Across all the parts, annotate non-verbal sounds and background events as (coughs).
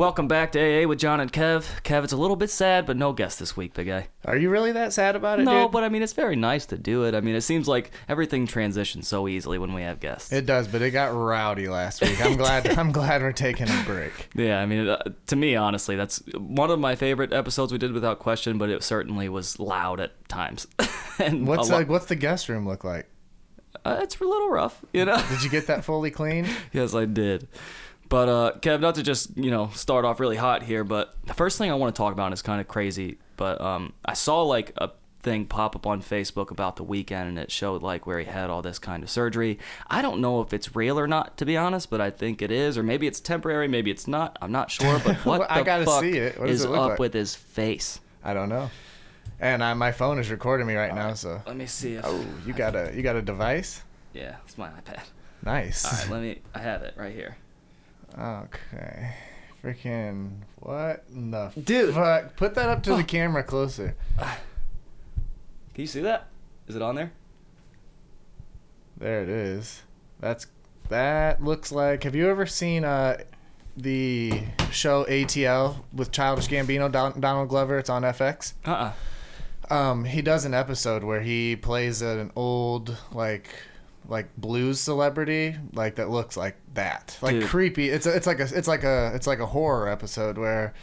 Welcome back to AA with John and Kev. Kev, it's a little bit sad, but no guest this week, big guy. Are you really that sad about it, No, dude? but I mean, it's very nice to do it. I mean, it seems like everything transitions so easily when we have guests. It does, but it got rowdy last week. I'm glad. (laughs) I'm glad we're taking a break. yeah, I mean, uh, to me, honestly, that's one of my favorite episodes we did without question, but it certainly was loud at times. (laughs) and What's lo- like? What's the guest room look like? uh, it's a little rough, you know? Did you get that fully cleaned? (laughs) yes, I did. But uh, Kev, not to just you know start off really hot here, but the first thing I want to talk about is kind of crazy. But um, I saw like a thing pop up on Facebook about the Weeknd, and it showed like where he had all this kind of surgery. I don't know if it's real or not, to be honest, but I think it is, or maybe it's temporary, maybe it's not. I'm not sure. But (laughs) what I the gotta fuck see it. What is up like? with his face? I don't know. And I, my phone is recording me right now, so. Let me see if. Oh, you got a you got a device? Yeah, it's my iPad. Nice. All right, let me. I have it right here. Okay. Freaking what in the Dude. fuck? Put that up to the camera closer. (sighs) Can you see that? Is it on there? There it is. That's that looks like. Have you ever seen uh the show ATL with Childish Gambino, Don, Donald Glover? It's on FX. Uh. uh Um, he does an episode where he plays an old like like blues celebrity like that looks like that like Dude. creepy it's a, it's like a it's like a it's like a horror episode where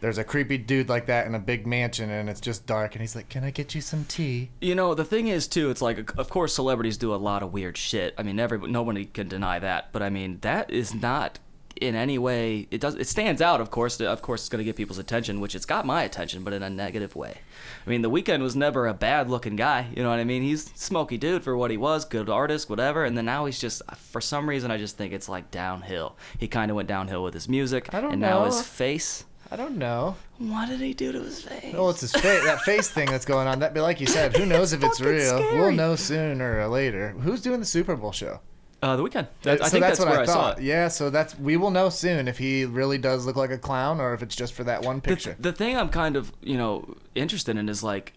there's a creepy dude like that in a big mansion and it's just dark and he's like can i get you some tea You know, the thing is too, it's like of course celebrities do a lot of weird shit. I mean, every nobody can deny that, but I mean, that is not in any way it does it stands out of course of course it's going to get people's attention which it's got my attention but in a negative way. I mean the Weeknd was never a bad looking guy you know what i mean? He's smoky dude for what he was good artist whatever and then now he's just for some reason i just think it's like downhill. He kind of went downhill with his music I don't and now know. his face. I don't know. What did he do to his face? Oh, it's his face that face thing that's going on that like you said who (laughs) knows if it's fucking real? Scary. we'll know sooner or later. Who's doing the super bowl show uh, the Weeknd That- i so think that's, that's, what where I i, saw thought. it Yeah, so that's we will know soon if he really does look like a clown or if it's just for that one picture. the thing I'm kind of you know interested in is like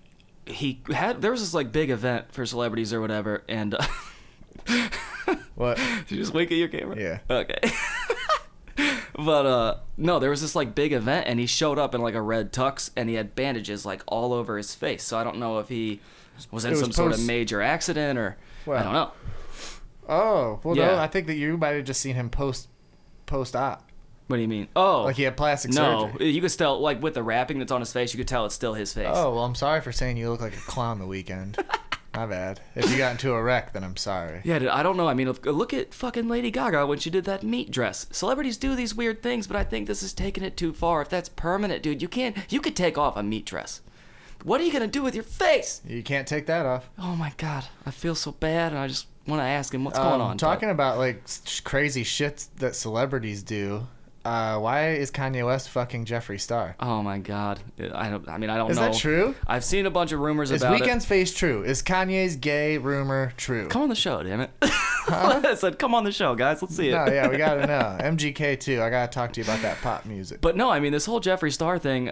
he had there was this like big event for celebrities or whatever, and uh, (laughs) what? did you just wink at your camera? Yeah. Okay. (laughs) but uh no, there was this like big event, and he showed up in like a red tux, and he had bandages like all over his face. So I don't know if he was in was some sort of major accident or I don't know. Oh, well, no, I think that you might have just seen him post post op, What do you mean? Oh, like he had plastic no, surgery. you could tell like with the wrapping that's on his face, you could tell it's still his face. Oh, well, I'm sorry for saying you look like a clown the Weeknd. (laughs) My bad. If you got into a wreck, then I'm sorry. Yeah, dude, I don't know. I mean, look- look at fucking Lady Gaga when she did that meat dress. Celebrities do these weird things, but I think this is taking it too far. If that's permanent, dude, you can't. You could take off a meat dress. What are you gonna do with your face? You can't take that off. Oh my god, I feel so bad, and I just want to ask him what's going Um, on. Talking about like crazy shit that celebrities do. Uh, why is Kanye West fucking Jeffree Star? oh my god, I don't. I mean, I don't Is know. Is that true? I've seen a bunch of rumors Is about Weeknd's face true? Is Kanye's gay rumor true? Come on the show, damn it. (laughs) I said, come on the show, guys. Let's see it. No, yeah, we gotta (laughs) know. MGK too. I gotta talk to you about that pop music. But no, I mean this whole Jeffree Star thing.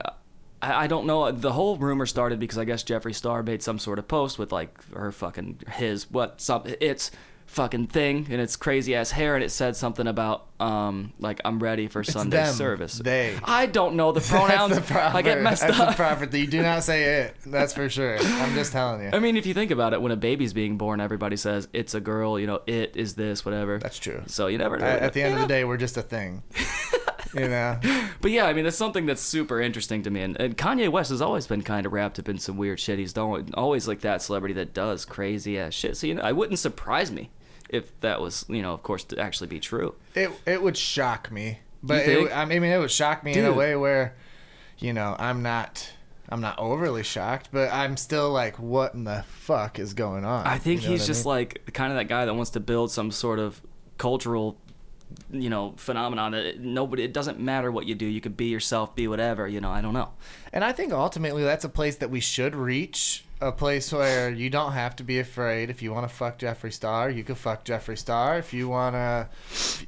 I, I don't know. The whole rumor started because I guess Jeffree Star made some sort of post with like her fucking his what some it's fucking thing and it's crazy ass hair and it said something about um like I'm ready for Sunday them. service. They. I don't know the pronouns. (laughs) That's the proper, I get messed that's up. the proper thing. You do not say it. That's for sure. I'm just telling you. I mean, if you think about it, when a baby's being born, everybody says it's a girl. You know, it is this, whatever. That's true. So you never know. At, at the end You of the day, we're just a thing. (laughs) (laughs) you know. But yeah, I mean, it's something that's super interesting to me. And, and Kanye West has always been kind of wrapped up in some weird shit. He's always like that celebrity that does crazy ass shit. So, you know, I wouldn't surprise me if that was, you know, of course, to actually be true. It it would shock me, but it, I mean, it would shock me in a way where, you know, I'm not. I'm not overly shocked, but I'm still like, what in the fuck is going on? I think You know he's what I just mean? like kind of that guy that wants to build some sort of cultural, you know, phenomenon that nobody, it doesn't matter what you do. You could be yourself, be whatever, you know, I don't know. And I think ultimately that's a place that we should reach. A place where you don't have to be afraid. If you want to fuck Jeffree Star, you can fuck Jeffree Star. If you want to,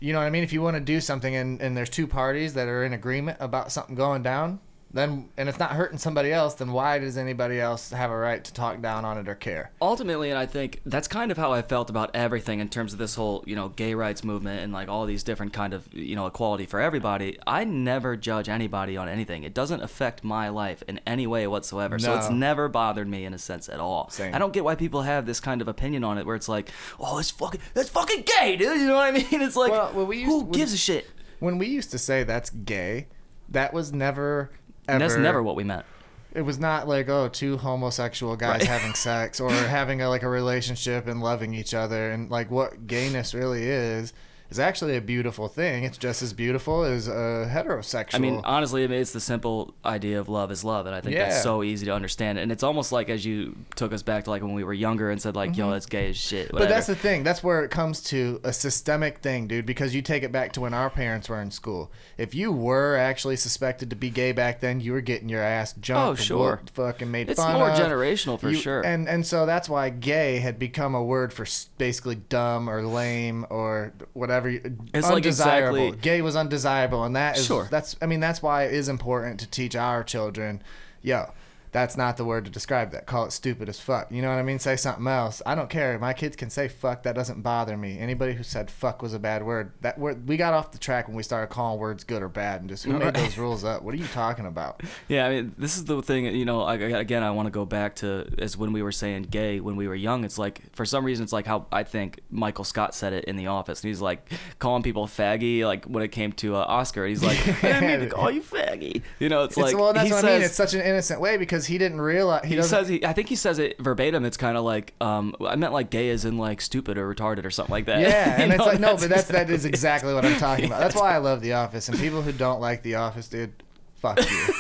you know what I mean? If you want to do something and, and there's two parties that are in agreement about something going down, then and it's not hurting somebody else, then why does anybody else have a right to talk down on it or care? ultimately and i think that's kind of how i felt about everything in terms of this whole you know gay rights movement and like all these different kind of you know equality for everybody. I never judge anybody on anything. It doesn't affect my life in any way whatsoever. So it's never bothered me in a sense at all. Same. i don't get why people have this kind of opinion on it where it's like oh it's fucking that's fucking gay dude. (laughs) You know what i mean? It's like Well, well, we used- who when- gives a shit? When we used to say that's gay, that was never ever and that's never what we meant. It was not like oh two homosexual guys Right. having (laughs) sex or having a, like a relationship and loving each other and like what gayness really is is actually a beautiful thing it's just as beautiful as a heterosexual I mean, honestly, it's the simple idea of love is love, and I think Yeah. that's so easy to understand. And it's almost like as you took us back to like when we were younger and said like, "Yo, that's gay as shit." Mm-hmm. but that's the thing that's where it comes to a systemic thing dude because you take it back to when our parents were in school if you were actually suspected to be gay back then you were getting your ass jumped Oh, sure. fucking made It's fun more of. generational for You- sure. And and so that's why gay had become a word for basically dumb or lame or whatever. You- It's like undesirable. exactly- Gay was undesirable, and that is Sure. that's. I mean, that's why it is important to teach our children. Yo, that's not the word to describe that. Call it stupid as fuck. You know what I mean? Say something else. I don't care. My kids can say fuck. That doesn't bother me. Anybody who said fuck was a bad word. That word we got off the track when we started calling words good or bad, and just who made those rules up? What are you talking about? (laughs) Yeah, I mean, this is the thing. You know, I, again, I want to go back to as when we were saying gay when we were young. It's like for some reason, it's like how I think Michael Scott said it in The Office. And he's like calling people faggy. Like when it came to uh, Oscar, he's like, "I didn't mean to call you faggy." You know, it's, It's, like well, that's what says, I mean. It's such an innocent way because he didn't realize he, he says he, I think he says it verbatim. It's kind of like um, I meant like gay as in like stupid or retarded or something like that. Yeah, (laughs) and it's like no, but that's (laughs) that exactly- is exactly what I'm talking about. That's why I love The Office. And people who don't like The Office, dude, fuck you, (laughs)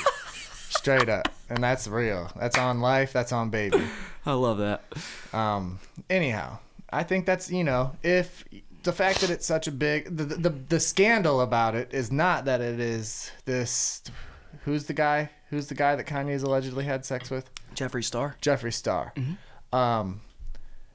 straight up. And that's real. That's on life. That's on baby. I love that. Um. Anyhow, I think that's you know if the fact that it's such a big the the, the scandal about it is not that it is this. Who's the guy? Who's the guy that Kanye's allegedly had sex with? Jeffree Star. Jeffree Star. Um,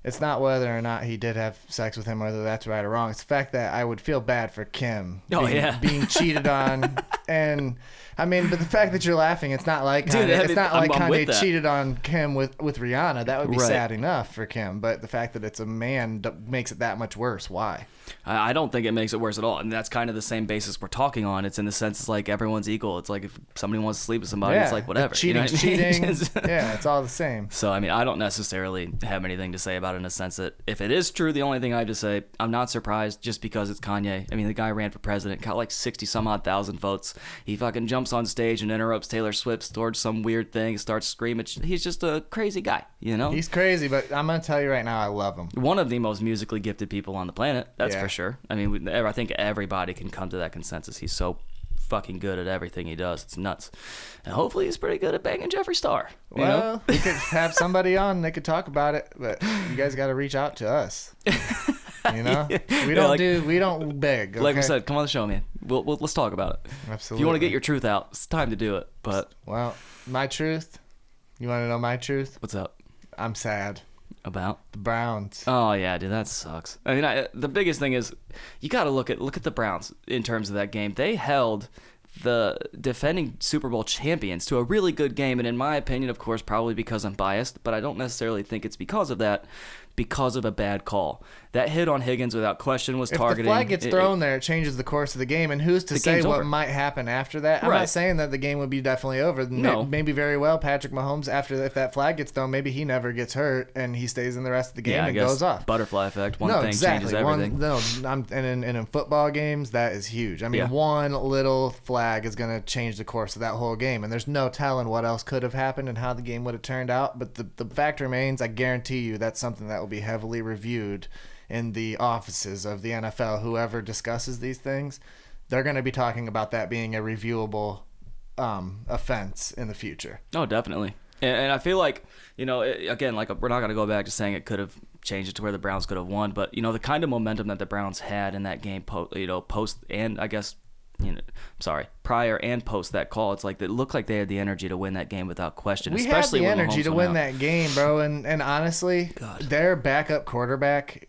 it's not whether or not he did have sex with him, whether that's right or wrong. It's the fact that I would feel bad for Kim. Oh, being, yeah. being cheated on, (laughs) and I mean, but the fact that you're laughing, it's not like Dude, Kanye, it's not I'm- like I'm Kanye cheated on Kim with with Rihanna. That would be Right. sad enough for Kim, but the fact that it's a man d- makes it that much worse. Why? I I don't think it makes it worse at all, and that's kind of the same basis we're talking on. It's in the sense it's like everyone's equal. It's like if somebody wants to sleep with somebody, it's like whatever. you know Cheating's what I mean? (laughs) cheating. Yeah, it's all the same. So I mean, I don't necessarily have anything to say about it in a sense that if it is true, the only thing I have to say, I'm not surprised just because it's Kanye. I mean, the guy ran for president, got like sixty some odd thousand votes. He fucking jumps on stage and interrupts Taylor Swift towards some weird thing, starts screaming. He's just a crazy guy, you know. He's crazy, but I'm gonna tell you right now, I love him. one of the most musically gifted people on the planet. That's Yeah. for sure. I mean, we, I think everybody can come to that consensus. He's so fucking good at everything he does. It's nuts. And hopefully, he's pretty good at banging Jeffree Star. Well, know? we could have somebody on. They could talk about it, but you guys got to reach out to us. (laughs) (laughs) You know, (laughs) we don't like- do, we don't beg. Like I said, come on the show, man. We'll, we'll let's talk about it. Absolutely. If you want to get your truth out, it's time to do it. But well, my truth. You want to know my truth? what's up I'm sad. about? The Browns. Oh yeah, dude, that sucks. I mean, I, the biggest thing is you got to look at look at the Browns in terms of that game. They held the defending Super Bowl champions to a really good game, and in my opinion, of course, probably because I'm biased, but I don't necessarily think it's because of that. Because of a bad call, that hit on Higgins without question was targeted. If targeting. the flag gets It- thrown there, it changes the course of the game. And who's to say what over. might happen after that? I'm Right. not saying that the game would be definitely over. No. Maybe very well Patrick Mahomes, after if that flag gets thrown, maybe he never gets hurt and he stays in the rest of the game yeah, I and guess goes off. butterfly effect. One no, thing exactly. changes everything. One, no, I'm, and in, and in football games, that is huge. I mean, Yeah. one little flag is going to change the course of that whole game, and there's no telling what else could have happened and how the game would have turned out. But the, the fact remains, I guarantee you, that's something that will be heavily reviewed in the offices of the NFL. Whoever discusses these things, they're going to be talking about that being a reviewable um, offense in the future. Oh, definitely. And, and I feel like, you know, it, again, like we're not going to go back to saying it could have changed it to where the Browns could have won, but you know, the kind of momentum that the Browns had in that game, po- you know, post and I guess, you know, I'm sorry, prior and post that call, it's like it looked like they had the energy to win that game without question. We especially had the energy Mahomes to win out. that game, bro. And and honestly, God. their backup quarterback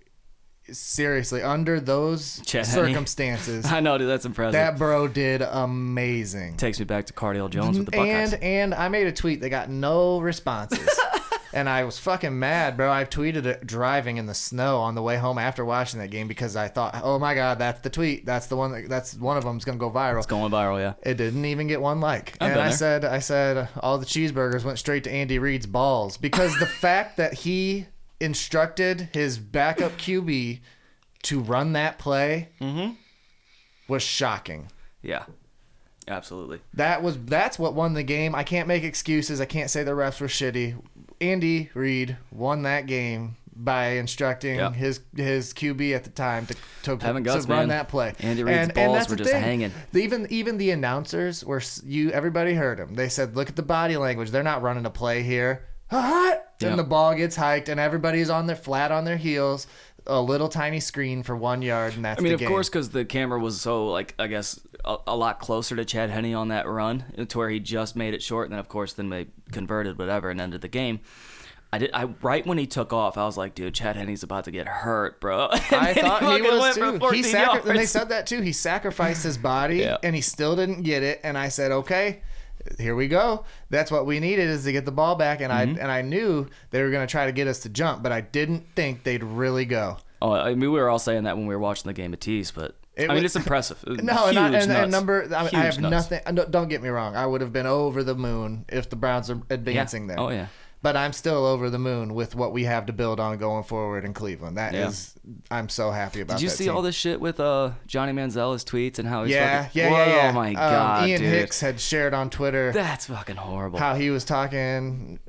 seriously, under those Chad Henne. circumstances, (laughs) I know, dude. That's impressive. that bro did amazing. takes me back to Cardale Jones with the Buckeyes. And and I made a tweet that got no responses. (laughs) and I was fucking mad, bro. I tweeted it driving in the snow on the way home after watching that game because I thought, "Oh my god, that's the tweet. That's the one that, that's one of them's going to go viral." it's going viral, yeah. It didn't even get one like. I've and I there. said I said all the cheeseburgers went straight to Andy Reid's balls because the (laughs) fact that he instructed his backup QB to run that play Mm-hmm. was shocking. Yeah. Absolutely. That was that's what won the game. I can't make excuses. I can't say the refs were shitty. Andy Reid won that game by instructing Yep. his his QB at the time to to, to guts, run man. that play. Andy Reid's balls were the just thing. hanging. Even even the announcers were you. Everybody heard them. They said, "Look at the body language. They're not running a play here." And the ball gets hiked, and everybody's on their flat on their heels. A little tiny screen for one yard, and that's I mean, the of game. course, because the camera was so like I guess a, a lot closer to Chad Henne on that run, uh, to where he just made it short, and then of course then they converted whatever and ended the game. I did. I right when he took off, I was like, dude, Chad Henne's about to get hurt, bro. (laughs) And I thought he fucking was too. 14 He sacri- and they said that too. He sacrificed his (laughs) body, Yeah. and he still didn't get it. And I said, okay, here we go. That's what we needed is to get the ball back. And Mm-hmm. I and I knew they were going to try to get us to jump, but I didn't think they'd really go. Oh, I mean, we were all saying that when we were watching the game of tees, but It I mean, was- it's impressive. (laughs) No, Huge and, I, and, and number. I, mean, I have nuts. nothing. Don't get me wrong. I would have been over the moon if the Browns are advancing there. Oh yeah. But I'm still over the moon with what we have to build on going forward in Cleveland. That is, Yeah. I'm so happy about. Did you see team. all this shit with uh Johnny Manziel, his tweets and how he's Yeah, fucking, yeah, Whoa, yeah, yeah. Oh my Um, god, Ian dude. Hicks had shared on Twitter That's fucking horrible. how he was talking.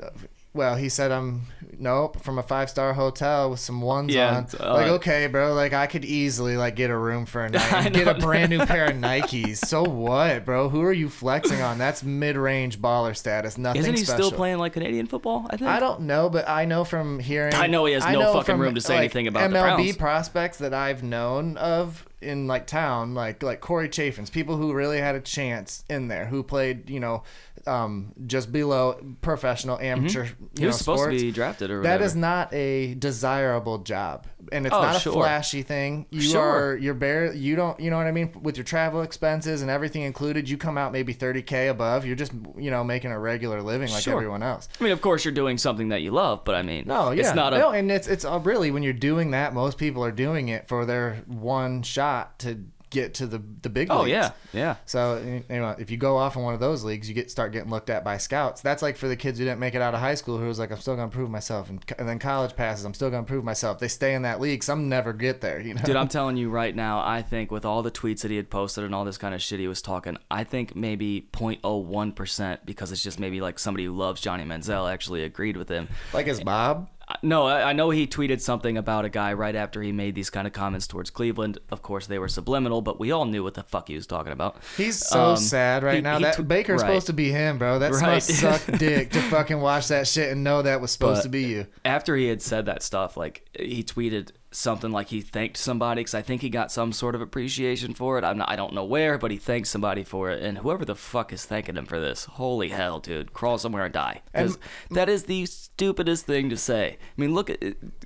Well, he said, "I'm nope from a five star hotel with some ones Yeah, on." uh, like, okay, bro. Like, I could easily like get a room for a (laughs) night, and get a brand new pair of (laughs) Nikes. So what, bro? Who are you flexing on? That's mid range baller status. Nothing. Isn't he special. still playing like Canadian football? I think. I don't know, but I know from hearing. I know he has no fucking from, room to say like, anything about the MLB prospects that I've known of in like town, like like Corey Chaffins, people who really had a chance in there, who played, you know, um, just below professional amateur. Mm-hmm. He know, was supposed sports. to be drafted or That whatever. is not a desirable job, and it's Oh, not a sure. flashy thing. You Sure. are you're bare. You don't. You know what I mean? With your travel expenses and everything included, you come out maybe 30k above. You're just you know making a regular living like Sure. everyone else. I mean, of course, you're doing something that you love, but I mean, No, yeah, it's not a. no, and it's it's uh, really when you're doing that, most people are doing it for their one shot to get to the the big. oh leagues. yeah, yeah. So you know, if you go off in one of those leagues, you get start getting looked at by scouts. That's like for the kids who didn't make it out of high school, who was like, "I'm still gonna prove myself," and, and then college passes, "I'm still gonna prove myself." They stay in that league. Some never get there. You know, Dude, I'm (laughs) telling you right now, I think with all the tweets that he had posted and all this kind of shit he was talking, I think maybe 0.01% because it's just maybe like somebody who loves Johnny Manziel actually agreed with him. like his Bob. No, I know he tweeted something about a guy right after he made these kind of comments towards Cleveland. Of course, they were subliminal, but we all knew what the fuck he was talking about. He's so Um, sad right he- now. he that Baker's right. supposed to be him, bro. That Right. must suck (laughs) dick to fucking watch that shit and know that was supposed But- to be you. after he had said that stuff, like he tweeted something like he thanked somebody because I think he got some sort of appreciation for it. I'm not, I don't know where, but he thanked somebody for it. And whoever the fuck is thanking him for this, holy hell, dude, crawl somewhere and die. Because that is the stupidest thing to say. I mean, look at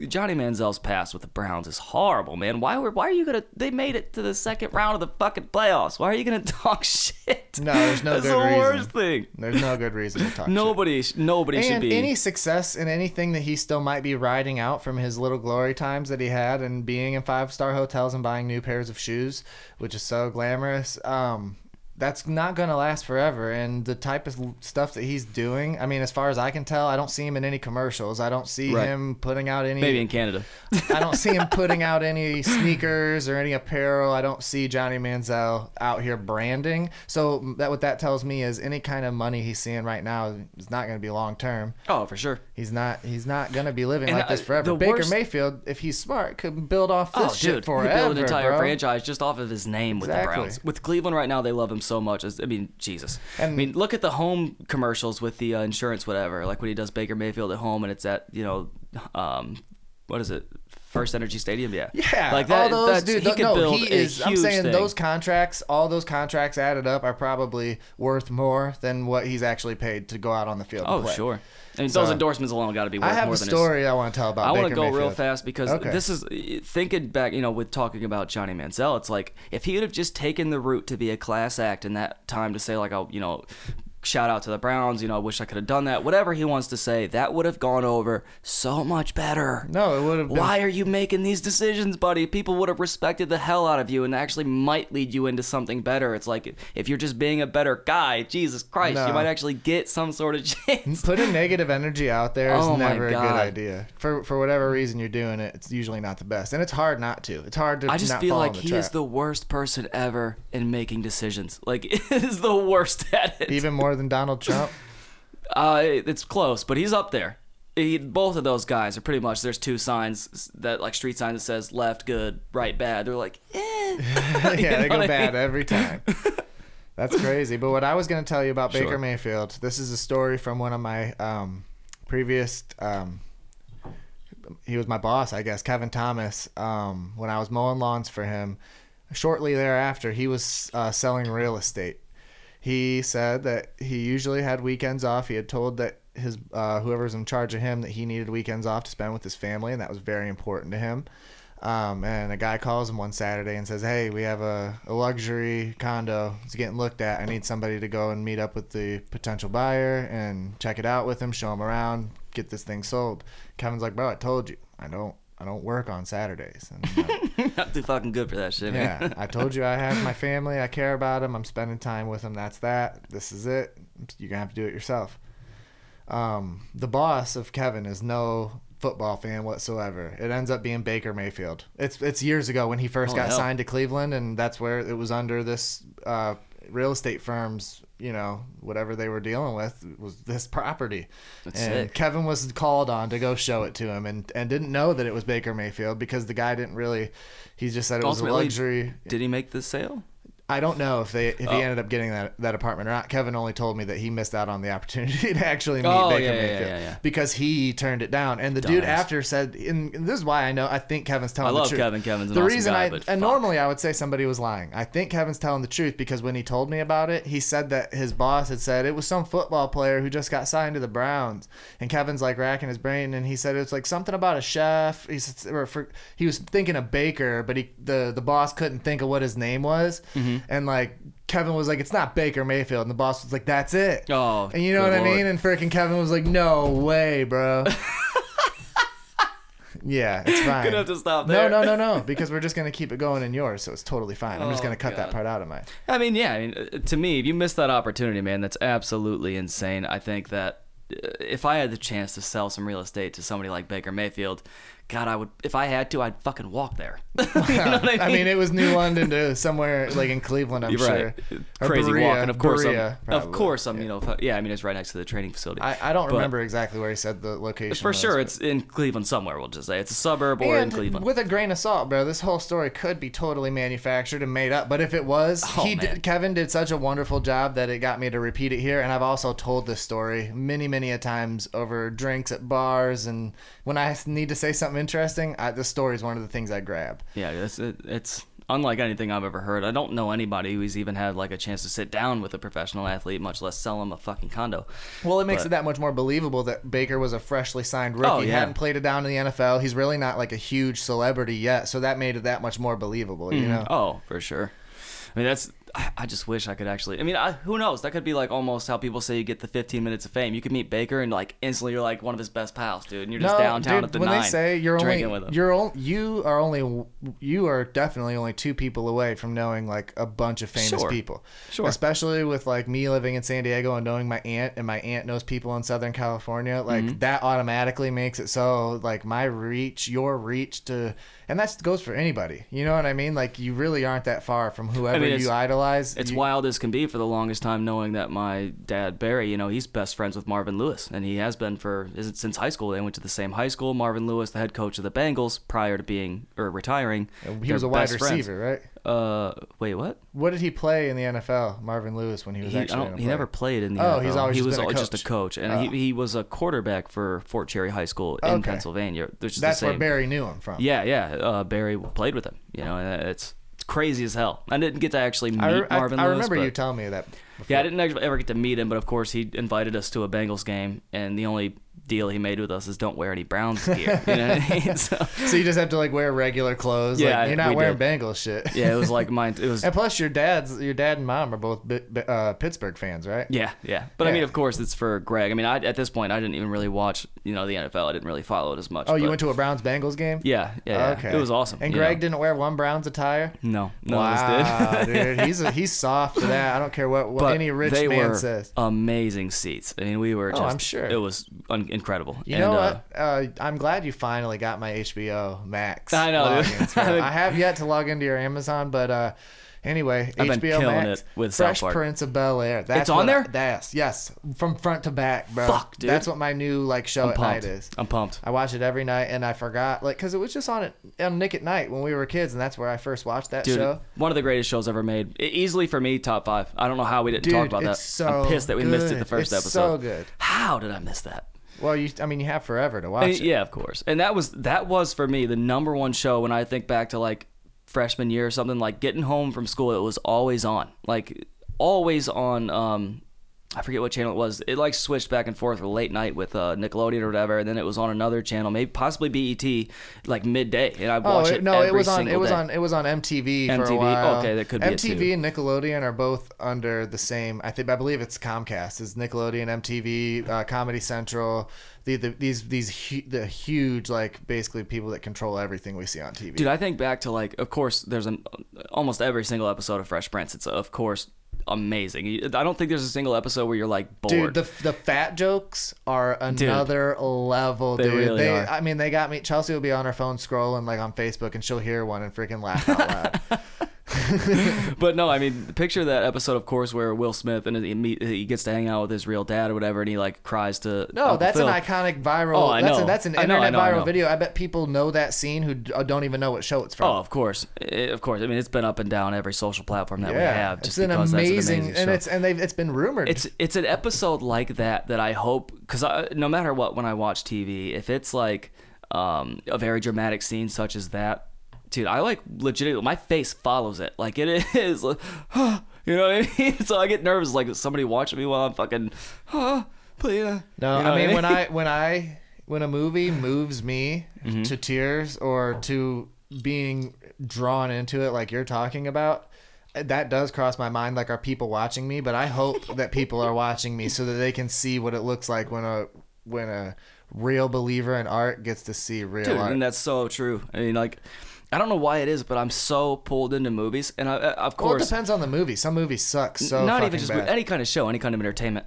Johnny Manziel's past with the Browns is horrible, man. Why were why are you gonna? They made it to the second round of the fucking playoffs. Why are you gonna (laughs) talk shit? No, there's no That's good the reason. worst thing. There's no good reason to talk. (laughs) shit. Nobody, sh- nobody should be. any success in anything that he still might be riding out from his little glory times that he had and being in five star hotels and buying new pairs of shoes, which is so glamorous. Um, that's not going to last forever. And the type of stuff that he's doing, I mean, as far as I can tell, I don't see him in any commercials. I don't see Right. him putting out any. Maybe in Canada. I don't see him (laughs) putting out any sneakers or any apparel. I don't see Johnny Manziel out here branding. So that what that tells me is any kind of money he's seeing right now is not going to be long term. oh, for sure. He's not. He's not gonna be living And, like this uh, forever. the Baker worst- Mayfield, if he's smart, could build off this Oh, shit dude, forever. he built an entire bro. franchise just off of his name with Exactly. the Browns. With Cleveland right now, they love him so much. I mean, Jesus. I mean, look at the home commercials with the uh, insurance, whatever. Like when he does Baker Mayfield at home, and it's at you know, um, what is it? First Energy Stadium, yeah. Yeah, like that. All those, dude, he could no, build he a is. I'm saying thing. those contracts, all those contracts added up, are probably worth more than what he's actually paid to go out on the field. and Oh, sure. I mean, So- those endorsements alone got to be worth I have more a than story I want to tell about. I want to go real fast because Okay. this is thinking back, you know, with talking about Johnny Manziel. It's like if he would have just taken the route to be a class act in that time to say like, oh, you know, shout out to the Browns. You know, I wish I could have done that. Whatever he wants to say, that would have gone over so much better. No, it would have been. Why are you making these decisions, buddy? People would have respected the hell out of you and actually might lead you into something better. It's like if you're just being a better guy, Jesus Christ, No. you might actually get some sort of (laughs) chance. Putting negative energy out there is Oh never a good idea. For for whatever reason you're doing it, it's usually not the best, and it's hard not to. It's hard to. I just feel like he trap. is the worst person ever in making decisions. Like, (laughs) is the worst at it. even more than Donald Trump. (laughs) Uh, it's close, but he's up there. He, both of those guys are pretty much. There's two signs that like street signs that says left good, right bad. They're like, eh. (laughs) (laughs) yeah, they go I bad mean? every time. That's crazy. But what I was going to tell you about Baker Mayfield, this is a story from one of my um, previous. Um, he was my boss, I guess, Kevin Thomas. Um, when I was mowing lawns for him, shortly thereafter, he was uh, selling real estate. He said that he usually had weekends off. He had told that his uh, whoever's in charge of him that he needed weekends off to spend with his family, and that was very important to him. Um, and a guy calls him one Saturday and says, "Hey, we have a, a luxury condo. It's getting looked at. I need somebody to go and meet up with the potential buyer and check it out with him, show him around, get this thing sold." Kevin's like, "Bro, I told you, I don't, I don't work on Saturdays." And, (laughs) (laughs) not too fucking good for that shit, man. yeah, I told you I have my family. I care about them. I'm spending time with them. That's that. This is it. You're gonna have to do it yourself. Um, the boss of Kevin is no football fan whatsoever. It ends up being Baker Mayfield. It's it's years ago when he first Oh, got hell. signed to Cleveland, and that's where it was under this uh, real estate firm's. You know, whatever they were dealing with was this property. That's and sick. Kevin was called on to go show it to him, and, and didn't know that it was Baker Mayfield because the guy didn't really. He just said it was a Ultimately, luxury. Did he make the sale? I don't know if they if he Oh. ended up getting that that apartment or not. Kevin only told me that he missed out on the opportunity (laughs) to actually meet Oh, Baker yeah, Mayfield yeah, yeah. because he turned it down. And the dude after said, and this is why I know I think Kevin's telling the truth. I the love truth. Kevin. Kevin's the awesome reason guy, I but and fuck. normally I would say somebody was lying. I think Kevin's telling the truth because when he told me about it, he said that his boss had said it was some football player who just got signed to the Browns. And Kevin's like racking his brain, and he said it's like something about a chef. He said, for, he was thinking of Baker, but he the the boss couldn't think of what his name was, Mm-hmm. And like. Kevin was like, "It's not Baker Mayfield," and the boss was like, "That's it." Oh, and you know what I lord. mean? And freaking Kevin was like, "No way, bro." (laughs) yeah, it's fine. Gonna have to stop No, there. no, no, no, no, (laughs) because we're just gonna keep it going in yours, so it's totally fine. I'm just Oh, gonna cut that part out of mine. I mean, yeah. I mean, uh, to me, if you miss that opportunity, man, that's absolutely insane. I think that uh, if I had the chance to sell some real estate to somebody like Baker Mayfield, God, I would. If I had to, I'd fucking walk there. (laughs) you know what I mean? it was New London to somewhere like in Cleveland, I'm You're sure. right. Crazy Berea, walking. Of course, um, Berea, I'm, of course, um, I'm. Yeah. You know, yeah. I mean, it's right next to the training facility. I, I don't But remember exactly where he said the location. For was, sure, it's in Cleveland somewhere. We'll just say it's a suburb or in Cleveland. with a grain of salt, bro, this whole story could be totally manufactured and made up. But if it was, Oh, he did, Kevin did such a wonderful job that it got me to repeat it here. And I've also told this story many, many a times over drinks at bars. And when I need to say something interesting, I, this story is one of the things I grab. Yeah, it's it, it's unlike anything I've ever heard. I don't know anybody who's even had like a chance to sit down with a professional athlete, much less sell him a fucking condo. Well, it makes But- it that much more believable that Baker was a freshly signed rookie. Oh, He yeah. hadn't played it down in the NFL. He's really not like a huge celebrity yet, so that made it that much more believable. You mm-hmm. know? Oh, for sure. I mean, that's. I, I just wish I could actually. I mean, I, who knows? That could be like almost how people say you get the 15 minutes of fame. You could meet Baker and like instantly you're like one of his best pals, dude, and you're just downtown dude, at the when nine they say you're drinking only with him. you're on, you are only you are definitely only two people away from knowing like a bunch of famous Sure. people. Sure. Especially with like me living in San Diego and knowing my aunt and my aunt knows people in Southern California, like Mm-hmm. that automatically makes it so like my reach, your reach to and that goes for anybody. You know what I mean? Like you really aren't that far from whoever I mean, you idolize. It's you- wild as can be for the longest time, knowing that my dad Barry, you know, he's best friends with Marvin Lewis, and he has been for is it since high school. They went to the same high school. Marvin Lewis, the head coach of the Bengals, prior to being or retiring, He was a wide best friends. receiver, right? Uh, wait, what? What did he play in the NFL? Marvin Lewis when he was He, actually. don't, in a he never played in the Oh, NFL. he's always he was a just a coach. coach, and Oh. he, he was a quarterback for Fort Cherry High School in Okay. Pennsylvania. Which is That's where. Barry knew him from. Yeah, yeah. Uh, Barry played with him. You know, and it's it's crazy as hell. I didn't get to actually meet I, I- Marvin I Lewis. I remember but- you telling me that. Before. Yeah, I didn't ever get to meet him, but of course he invited us to a Bengals game, and the only deal he made with us is don't wear any Browns (laughs) gear. You know what I mean? (laughs) So, So you just have to like wear regular clothes. Yeah, like, you're not we wearing did. Bengals shit. yeah, it was like (laughs) mine. It was And plus, your dad's your dad and mom are both uh, Pittsburgh fans, right? Yeah, yeah. But I mean, of course, it's for Greg. I mean, I, at this point, I didn't even really watch, you know, the NFL. I didn't really follow it as much. Oh, you went to a Browns Bengals game? Yeah, yeah. yeah. Okay. It was awesome. And Greg know. didn't wear one Browns attire. No, no, wow, did. dude, he's a, he's soft to that. I don't care what, what but any rich they man were says. amazing seats. I mean, we were Oh. I'm sure. It was un- incredible. You And, know uh, what? Uh, I'm glad you finally got my HBO Max. (laughs) I know, dude. logins, (laughs) bro. I have yet to log into your Amazon, but uh, anyway, I've been HBO killing Max, it with Fresh. Prince of Bel Air. That's It's on what I- there? That's yes, from front to back, bro. Fuck, dude. That's what my new like show I'm at night pumped. is. I'm pumped. I watch it every night, and I forgot like because it was just on it on Nick at Night when we were kids, and that's where I first watched that Dude, show. one of the greatest shows ever made. E- easily for me, top five. I don't know how we didn't Dude, talk about that. so I'm pissed that we missed it the first It's episode. so good. How did I miss that? Well, you, I mean, you have forever to watch mean, it. yeah, of course. And that was that was for me the number one show when I think back to like freshman year or something. Like getting home from school, it was always on. Like always on. Um, I forget what channel it was. It like switched back and forth for late night with uh, Nickelodeon or whatever, and then it was on another channel, maybe possibly BET, like midday, and I Oh watched it, it. no! It was on. It was day. on. It was on MTV, for a MTV? while. Okay, that could be MTV and Nickelodeon are both under the same. I think. I believe it's Comcast. Is Nickelodeon, MTV, uh, Comedy Central. The, the these these hu- the huge like basically people that control everything we see on TV. Dude, I think back to like, of course, there's an almost every single episode of Fresh Prince. It's of course amazing. I don't think there's a single episode where you're like bored. Dude, the the fat jokes are another level, They dude. really they, are. I mean, they got me. Chelsea will be on her phone scrolling like on Facebook, and she'll hear one and freaking laugh out loud. (laughs) (laughs) but no, I mean, picture that episode, of course, where Will Smith and he, he gets to hang out with his real dad or whatever, and he like cries to. No, Uncle that's Phil. an iconic viral. Oh, I that's, know. A, that's an I know, I internet know, viral know. video. I bet people know that scene who uh, don't even know what show it's from. Oh, of course, Eh, of course. I mean, it's been up and down every social platform that we have. Just it's an amazing, an amazing and it's and they've it's been rumored. it's it's an episode like that that I hope because no matter what, when I watch TV, if it's like um, a very dramatic scene such as that, dude, I like legitimately my face follows it like it (laughs) is. like, (gasps) you know what I mean? (laughs) So I get nervous like somebody watching me while I'm fucking. Huh, (gasps) please. uh," no, you know I what mean when I when I when a movie moves me Mm-hmm. to tears or to being drawn into it, like you're talking about. That does cross my mind. Like, are people watching me? But I hope (laughs) that people are watching me so that they can see what it looks like when a when a real believer in art gets to see real Dude, art. and that's so true. I mean, like, I don't know why it is, but I'm so pulled into movies, and I, uh, of well, it course, depends on the movie. Some movies suck so not even just bad. any kind of show, any kind of entertainment,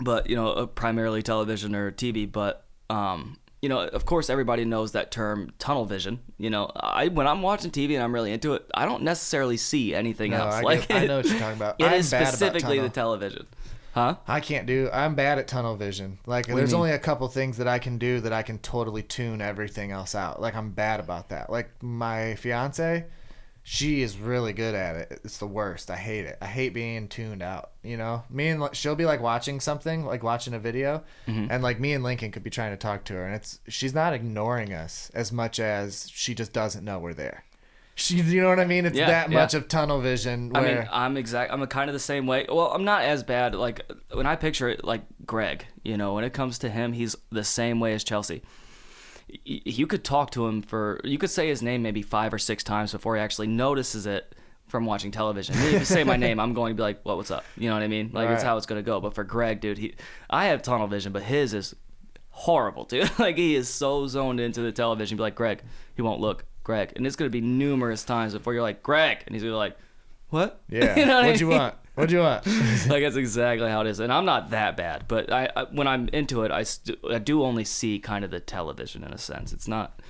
but you know, uh, primarily television or TV. But um, you know, of course, everybody knows that term tunnel vision. You know, I when I'm watching TV and I'm really into it, I don't necessarily see anything No, else. I like get- I know what you're talking about. (laughs) It I'm is specifically the television, huh? I can't do. I'm bad at tunnel vision. Like, there's only a couple things that I can do that I can totally tune everything else out. Like, I'm bad about that. Like my fiance, she is really good at it. It's the worst. I hate it. I hate being tuned out. You know, me and she'll be like watching something, like watching a video, Mm-hmm. and like me and Lincoln could be trying to talk to her, and it's she's not ignoring us as much as she just doesn't know we're there. She, you know what I mean? It's Yeah, that yeah. much of tunnel vision. I Where, mean, I'm exact. I'm kind of the same way. Well, I'm not as bad. Like when I picture it, like Greg. You know, when it comes to him, he's the same way as Chelsea. Y- You could talk to him for. You could say his name maybe five or six times before he actually notices it from watching television. If you say my name, I'm going to be like, "What? What's up?" You know what I mean? Like it's Right. how it's going to go. But for Greg, dude, he, I have tunnel vision, but his is horrible, dude. (laughs) like he is so zoned into the television. Be like, Greg, he won't look, Greg, and it's going to be numerous times before you're like, Greg, and he's going to be like, what? (laughs) yeah. you know what I What'd you want? What'd you want? (laughs) like that's exactly how it is, and I'm not that bad, but I, I when I'm into it, I, st- I do only see kind of the television in a sense. It's not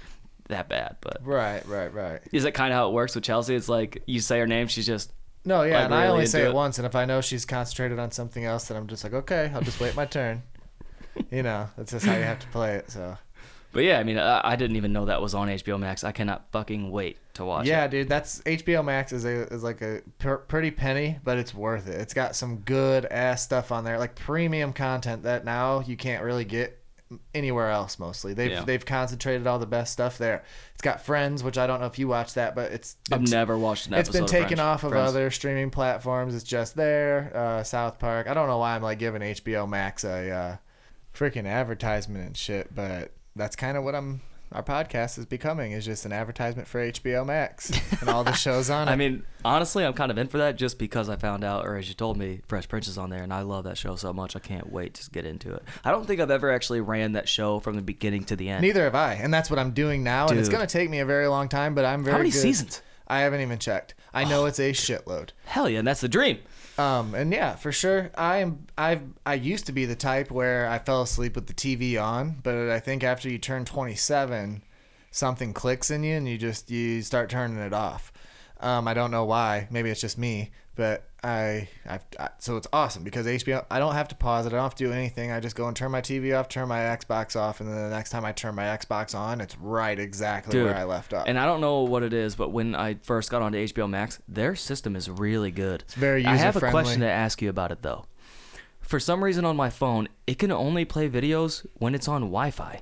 that bad, but right, right, right. is that kind of how it works with Chelsea? It's like you say her name, she's just No, yeah, like, and I only say it it. once, and if I know she's concentrated on something else, then I'm just like, okay, I'll just wait my turn. (laughs) you know, that's just how you have to play it. So But yeah, I mean, I, I didn't even know that was on HBO Max. I cannot fucking wait to watch it. yeah, it. dude, that's HBO Max is a is like a per, pretty penny, but it's worth it. It's got some good ass stuff on there, like premium content that now you can't really get anywhere else. Mostly, they've Yeah. they've concentrated all the best stuff there. It's got Friends, which I don't know if you watch that, but it's I've never watched an It's been of taken Friends- off of Friends. other streaming platforms. It's just there. Uh, South Park. I don't know why I'm like giving HBO Max a uh, freaking advertisement and shit, but that's kind of what I'm. Our podcast is becoming is just an advertisement for HBO Max (laughs) and all the shows on it. I mean, honestly, I'm kind of in for that just because I found out, or as you told me, Fresh Prince is on there, and I love that show so much. I can't wait to get into it. I don't think I've ever actually ran that show from the beginning to the end. neither have I, and that's what I'm doing now. And it's gonna take me a very long time, but I'm very. How many good. seasons? I haven't even checked. I know oh. it's a shitload. Hell yeah, and that's the dream. Um, and yeah, for sure. I am. I've. I used to be the type where I fell asleep with the TV on, but I think after you turn 27, something clicks in you, and you just you start turning it off. Um, I don't know why. Maybe it's just me, but I. I've. I, so it's awesome because HBO. I don't have to pause it. I don't have to do anything. I just go and turn my TV off, turn my Xbox off, and then the next time I turn my Xbox on, it's right exactly Dude, where I left off. And I don't know what it is, but when I first got onto HBO Max, their system is really good. It's very user I have a question to ask you about it though. For some reason on my phone, it can only play videos when it's on Wi-Fi.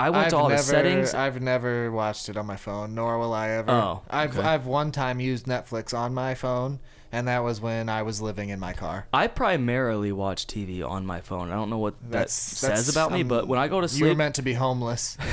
I went I've to all never, the settings. I've never watched it on my phone, nor will I ever. Oh, I've okay. I've one time used Netflix on my phone, and that was when I was living in my car. I primarily watch TV on my phone. I don't know what that That's says that's- about me, um, but when I go to sleep, you were meant to be homeless. (laughs)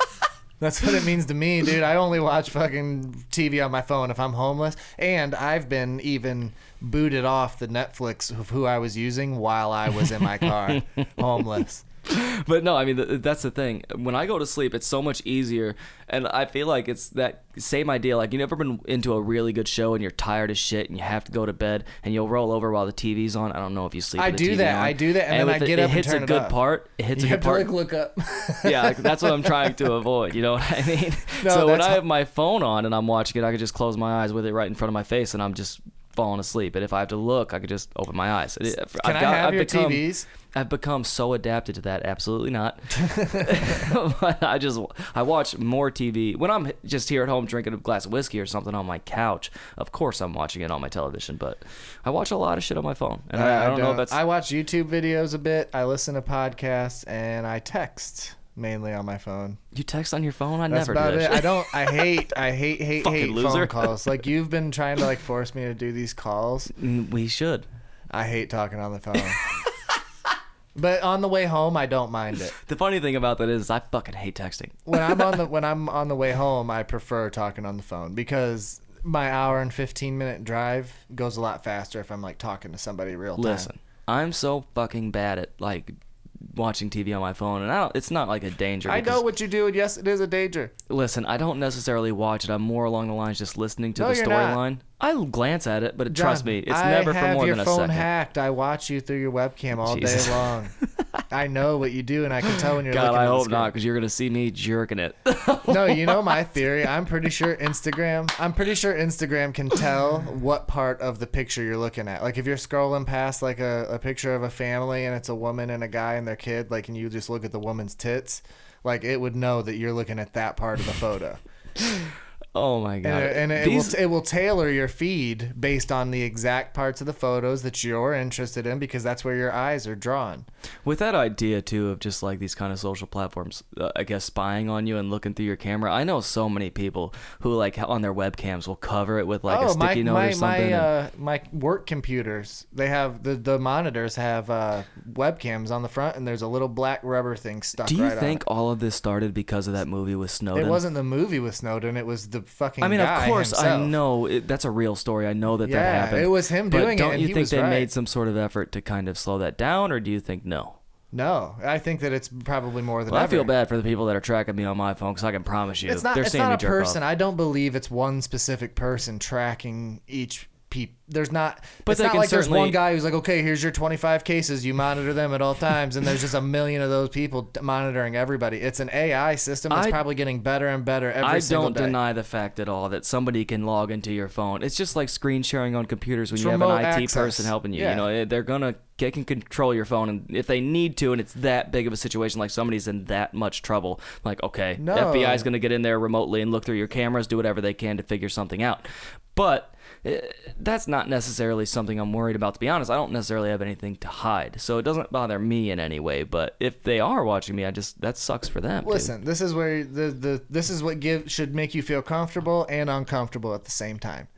(laughs) That's what it means to me, dude. I only watch fucking TV on my phone if I'm homeless, and I've been even booted off the Netflix of who I was using while I was in my car, (laughs) homeless. (laughs) but no, I mean th- that's the thing. When I go to sleep, it's so much easier, and I feel like it's that same idea. Like you've never been into a really good show and you're tired as shit and you have to go to bed and you'll roll over while the TV's on. I don't know if you sleep. I do that. on. I do that, and then I get it up and hits a it good part. It hits You a have good to part. like look up. (laughs) yeah, like, that's what I'm trying to (laughs) avoid. You know what I mean? No, so when I have my phone on and I'm watching it, I can just close my eyes with it right in front of my face, and I'm just falling asleep. And if I have to look, I could just open my eyes. Can I've I have I've your become, TVs? I've become so adapted to that. Absolutely not. (laughs) (laughs) I just I watch more TV when I'm just here at home drinking a glass of whiskey or something on my couch. Of course, I'm watching it on my television, but I watch a lot of shit on my phone, and I, I don't know if that's I watch YouTube videos a bit. I listen to podcasts, and I text mainly on my phone. you text on your phone. I That's never about do it. I don't. I (laughs) hate. I hate. Hate. Hate loser. phone calls. Like (laughs) you've been trying to like force me to do these calls. Mm, We should. I hate talking on the phone. (laughs) but on the way home, I don't mind it. The funny thing about that is I fucking hate texting. When I'm on the when I'm on the way home, I prefer talking on the phone because my hour and fifteen minute drive goes a lot faster if I'm like talking to somebody real time. Listen, I'm so fucking bad at like watching TV on my phone, and I don't, it's not like a danger. I know what you do, and yes, it is a danger. Listen, I don't necessarily watch it. I'm more along the lines just listening to No, the storyline. I glance at it, but trust me, it's I never for more than a second. I have your phone hacked. I watch you through your webcam all Jesus. day long. (laughs) I know what you do, and I can tell when you're God, looking I hope not, because you're gonna see me jerking it. No, you know my (laughs) theory. I'm pretty sure Instagram. I'm pretty sure Instagram can tell what part of the picture you're looking at. Like if you're scrolling past like a, a picture of a family and it's a woman and a guy and their kid, like and you just look at the woman's tits, like it would know that you're looking at that part of the photo. (laughs) oh my god! And, it, and it, These- will, it will tailor your feed based on the exact parts of the photos that you're interested in because that's where your eyes are drawn. with that idea too of just like these kind of social platforms, uh, I guess spying on you and looking through your camera. I know so many people who like on their webcams will cover it with like a oh, my sticky note my or something. my and- uh, my work computers. They have the the monitors have uh, webcams on the front, and there's a little black rubber thing stuck. Do you right think all of this started because of that movie with Snowden? It wasn't the movie with Snowden. It was the fucking. I mean, of course, I know it, that's a real story. I know that that happened. it was him but doing it, don't you think they right. made some sort of effort to kind of slow that down, or do you think no? No, I think that it's probably more than Well, I feel bad for the people that are tracking me on my phone because I can promise you It's not. they're It's not a person. off. I don't believe it's one specific person tracking each people. There's not. But it's not like there's one guy who's like, okay, here's your 25 cases. You monitor them at all times, and there's just a million of those people monitoring everybody. It's an AI system that's I- probably getting better and better every I single don't deny the fact at all that somebody can log into your phone. It's just like screen sharing on computers when It's you have an IT access. person helping you. Yeah. You know, eh, they're gonna they can control your phone, and if they need to, and it's that big of a situation, like somebody's in that much trouble, like okay, No. the FBI's gonna get in there remotely and look through your cameras, do whatever they can to figure something out. But eh, that's not necessarily something I'm worried about. To be honest, I don't necessarily have anything to hide, so it doesn't bother me in any way. But if they are watching me, I just that sucks for them. dude. Listen, this is where the, the this is what give should make you feel comfortable and uncomfortable at the same time.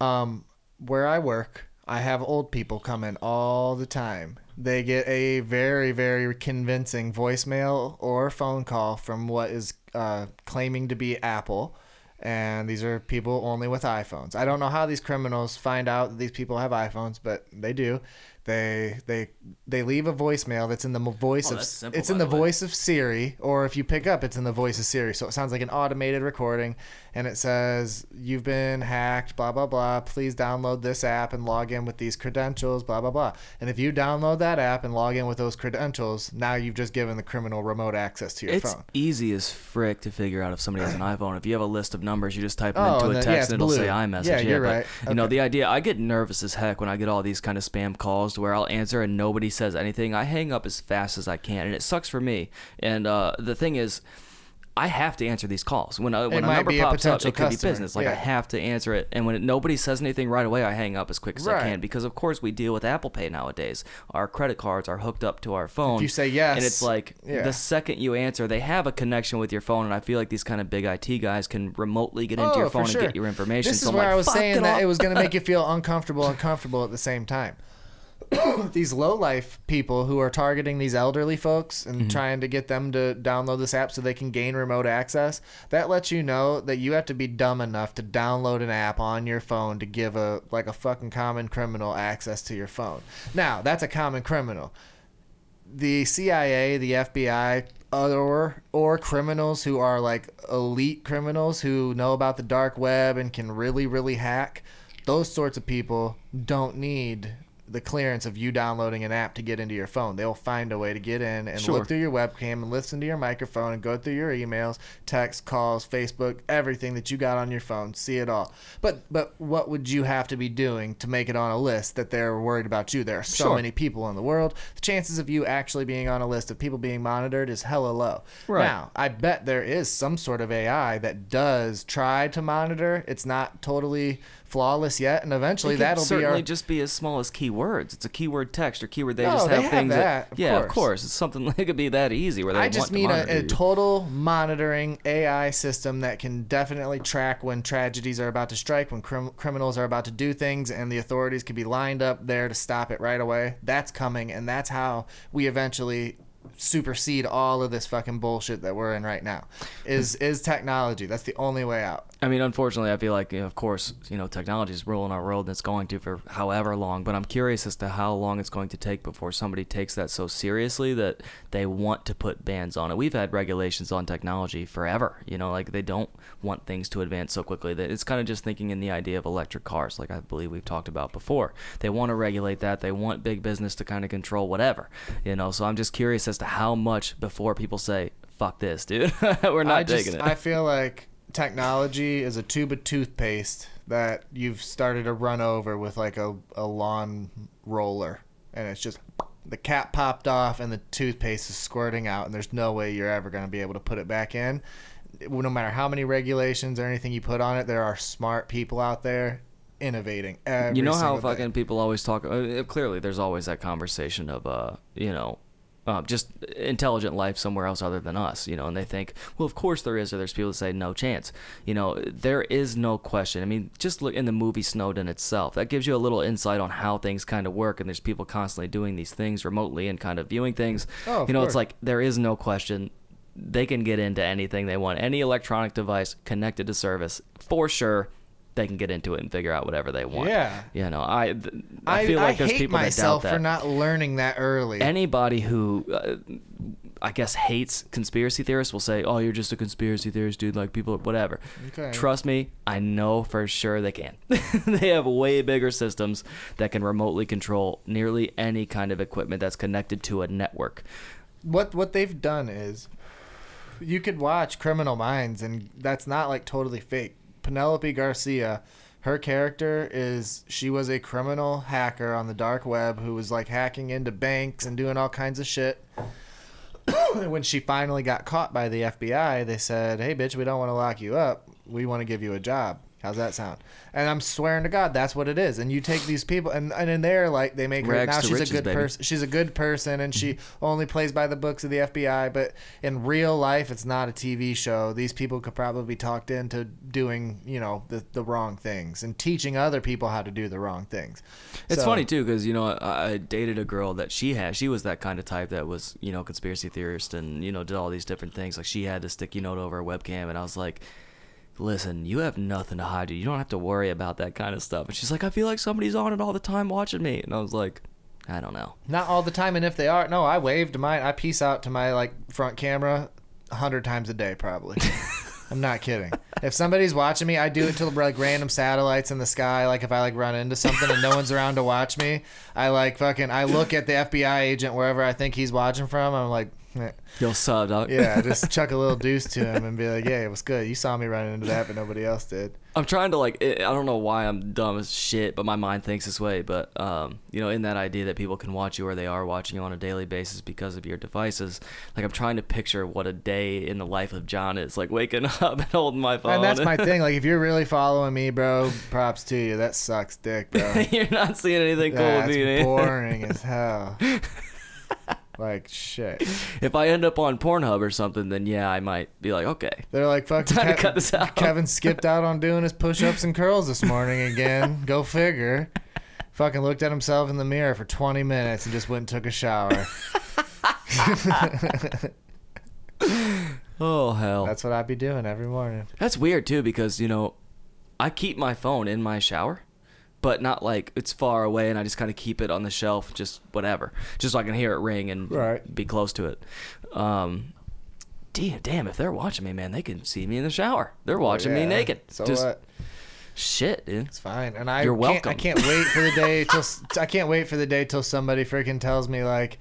Um, where I work, I have old people come in all the time. They get a very very convincing voicemail or phone call from what is uh, claiming to be Apple. And these are people only with iPhones. I don't know how these criminals find out that these people have iPhones, but they do. They they they leave a voicemail that's in the voice Oh, of simple, it's in the the voice of Siri, or if you pick up, it's in the voice of Siri. So it sounds like an automated recording, and it says, "You've been hacked." Blah blah blah. Please download this app and log in with these credentials. Blah blah blah. And if you download that app and log in with those credentials, now you've just given the criminal remote access to your It's phone. easy as frick to figure out if somebody has an (clears throat) iPhone. If you have a list of numbers, you just type them Oh, into a text yeah, and it'll blue. say iMessage. Yeah, you're but, right. You know, the idea, I get nervous as heck when I get all these kind of spam calls to where I'll answer and nobody says anything. I hang up as fast as I can, and it sucks for me. And uh, the thing is, I have to answer these calls. When, uh, when a number be a pops up, it could be business. Like I have to answer it, and when it, nobody says anything right away, I hang up as quick as I can because, of course, we deal with Apple Pay nowadays. Our credit cards are hooked up to our phone. you say yes, and it's like yeah. the second you answer, they have a connection with your phone, and I feel like these kind of big IT guys can remotely get into Oh, your phone sure. and get your information. This so is I'm where like, I was "Fuck saying that off." it was going to make you (laughs) feel uncomfortable and comfortable at the same time. (coughs) these low life people who are targeting these elderly folks and Mm-hmm. trying to get them to download this app so they can gain remote access, that lets you know that you have to be dumb enough to download an app on your phone to give a like a fucking common criminal access to your phone. Now, that's a common criminal the CIA, the FBI, or or criminals who are like elite criminals who know about the dark web and can really really hack, those sorts of people don't need the clearance of you downloading an app to get into your phone. They'll find a way to get in and Sure. look through your webcam and listen to your microphone and go through your emails, text, calls, Facebook, everything that you got on your phone, see it all. But but what would you have to be doing to make it on a list that they're worried about you? There are so Sure. many people in the world. The chances of you actually being on a list of people being monitored is hella low. Right. Now, I bet there is some sort of AI that does try to monitor. It's not totally flawless yet, and eventually that'll be certainly our just be as small as keywords. It's a keyword text or keyword. They No, just they have have things that, of yeah, of course. course. It's something (laughs) that could be that easy where they I just mean a, a total monitoring AI system that can definitely track when tragedies are about to strike, when crim- criminals are about to do things, and the authorities can be lined up there to stop it right away. That's coming, and that's how we eventually supersede all of this fucking bullshit that we're in right now. Is is technology? That's the only way out. I mean, unfortunately, I feel like, you know, of course, you know, technology is ruling our world and it's going to for however long. But I'm curious as to how long it's going to take before somebody takes that so seriously that they want to put bans on it. We've had regulations on technology forever. You know, like they don't want things to advance so quickly. That it's kind of just thinking in the idea of electric cars, like I believe we've talked about before. They want to regulate that. They want big business to kind of control whatever. You know, so I'm just curious as to how much before people say, "Fuck this, dude, (laughs) we're not I just taking it." I feel like technology is a tube of toothpaste that you've started to run over with like a, a lawn roller and it's just the cap popped off and the toothpaste is squirting out and there's no way you're ever going to be able to put it back in no matter how many regulations or anything you put on it there are smart people out there innovating you know how single day. fucking people always talk uh, clearly there's always that conversation of uh you know uh, just intelligent life somewhere else other than us, you know, and they think, well, of course there is, or there's people that say no chance. You know, there is no question. I mean, just look in the movie Snowden itself. That gives you a little insight on how things kind of work, and there's people constantly doing these things remotely and kind of viewing things. Oh, you know, course. it's like there is no question. They can get into anything they want, any electronic device connected to service, for sure. They can get into it and figure out whatever they want. Yeah. You know, I th- I feel like there's hate people myself that doubt that for not learning that early anybody who uh, I guess hates conspiracy theorists will say, "Oh, you're just a conspiracy theorist, dude." Like people, whatever. Okay. Trust me, I know for sure they can. (laughs) they have way bigger systems that can remotely control nearly any kind of equipment that's connected to a network. what what they've done is you could watch Criminal Minds and that's not like totally fake. Penelope Garcia, her character is she was a criminal hacker on the dark web who was like hacking into banks and doing all kinds of shit. (coughs) when she finally got caught by the FBI, they said, "Hey bitch, we don't want to lock you up. We want to give you a job." How's that sound? And I'm swearing to God, that's what it is. And you take these people, and, and in there, like they make her Rags now to she's riches, a good baby. person. She's a good person, and she only plays by the books of the FBI. But in real life, it's not a TV show. These people could probably be talked into doing, you know, the the wrong things and teaching other people how to do the wrong things. It's So- funny too because you know I, I dated a girl that she had. She was that kind of type that was you know conspiracy theorist and you know did all these different things. Like she had the sticky note over her webcam, and I was like, "Listen, you have nothing to hide. You don't have to worry about that kind of stuff." And she's like, "I feel like somebody's on it all the time watching me," and I was like, "I don't know." Not all the time, and if they are, no, I wave to mine. I peace out to my like front camera a hundred times a day, probably. (laughs) I'm not kidding. If somebody's watching me, I do it to like random satellites in the sky. Like if I like run into something and no one's around to watch me, I like fucking. I look at the FBI agent wherever I think he's watching from. I'm like, Yo, sub, dog. yeah, just chuck a little deuce to him and be like, yeah, it was good. You saw me running into that, but nobody else did. I'm trying to like I I don't know why I'm dumb as shit, but my mind thinks this way. But um, you know, in that idea that people can watch you or they are watching you on a daily basis because of your devices, like I'm trying to picture what a day in the life of John is, like waking (laughs) up and holding my phone. And that's my thing. (laughs) Like if you're really following me, bro, props to you. That sucks, dick, bro. (laughs) You're not seeing anything cool with That's me. boring as hell. Like shit. If I end up on Pornhub or something, then yeah, I might be like, okay. They're like, fuck. Time to cut this out. Kevin skipped out on doing his push-ups and curls this morning again. (laughs) Go figure. Fucking looked at himself in the mirror for 20 minutes and just went and took a shower. (laughs) Oh hell. That's what I'd be doing every morning. That's weird too because you know, I keep my phone in my shower, but not like it's far away and I just kind of keep it on the shelf, just whatever, just so I can hear it ring and Right. be close to it. Um, damn, damn, if they're watching me, man, they can see me in the shower. They're watching me naked. So just what? Shit, dude. It's fine, and I You're can't, welcome. I can't wait for the day (laughs) till I can't wait for the day till somebody freaking tells me like,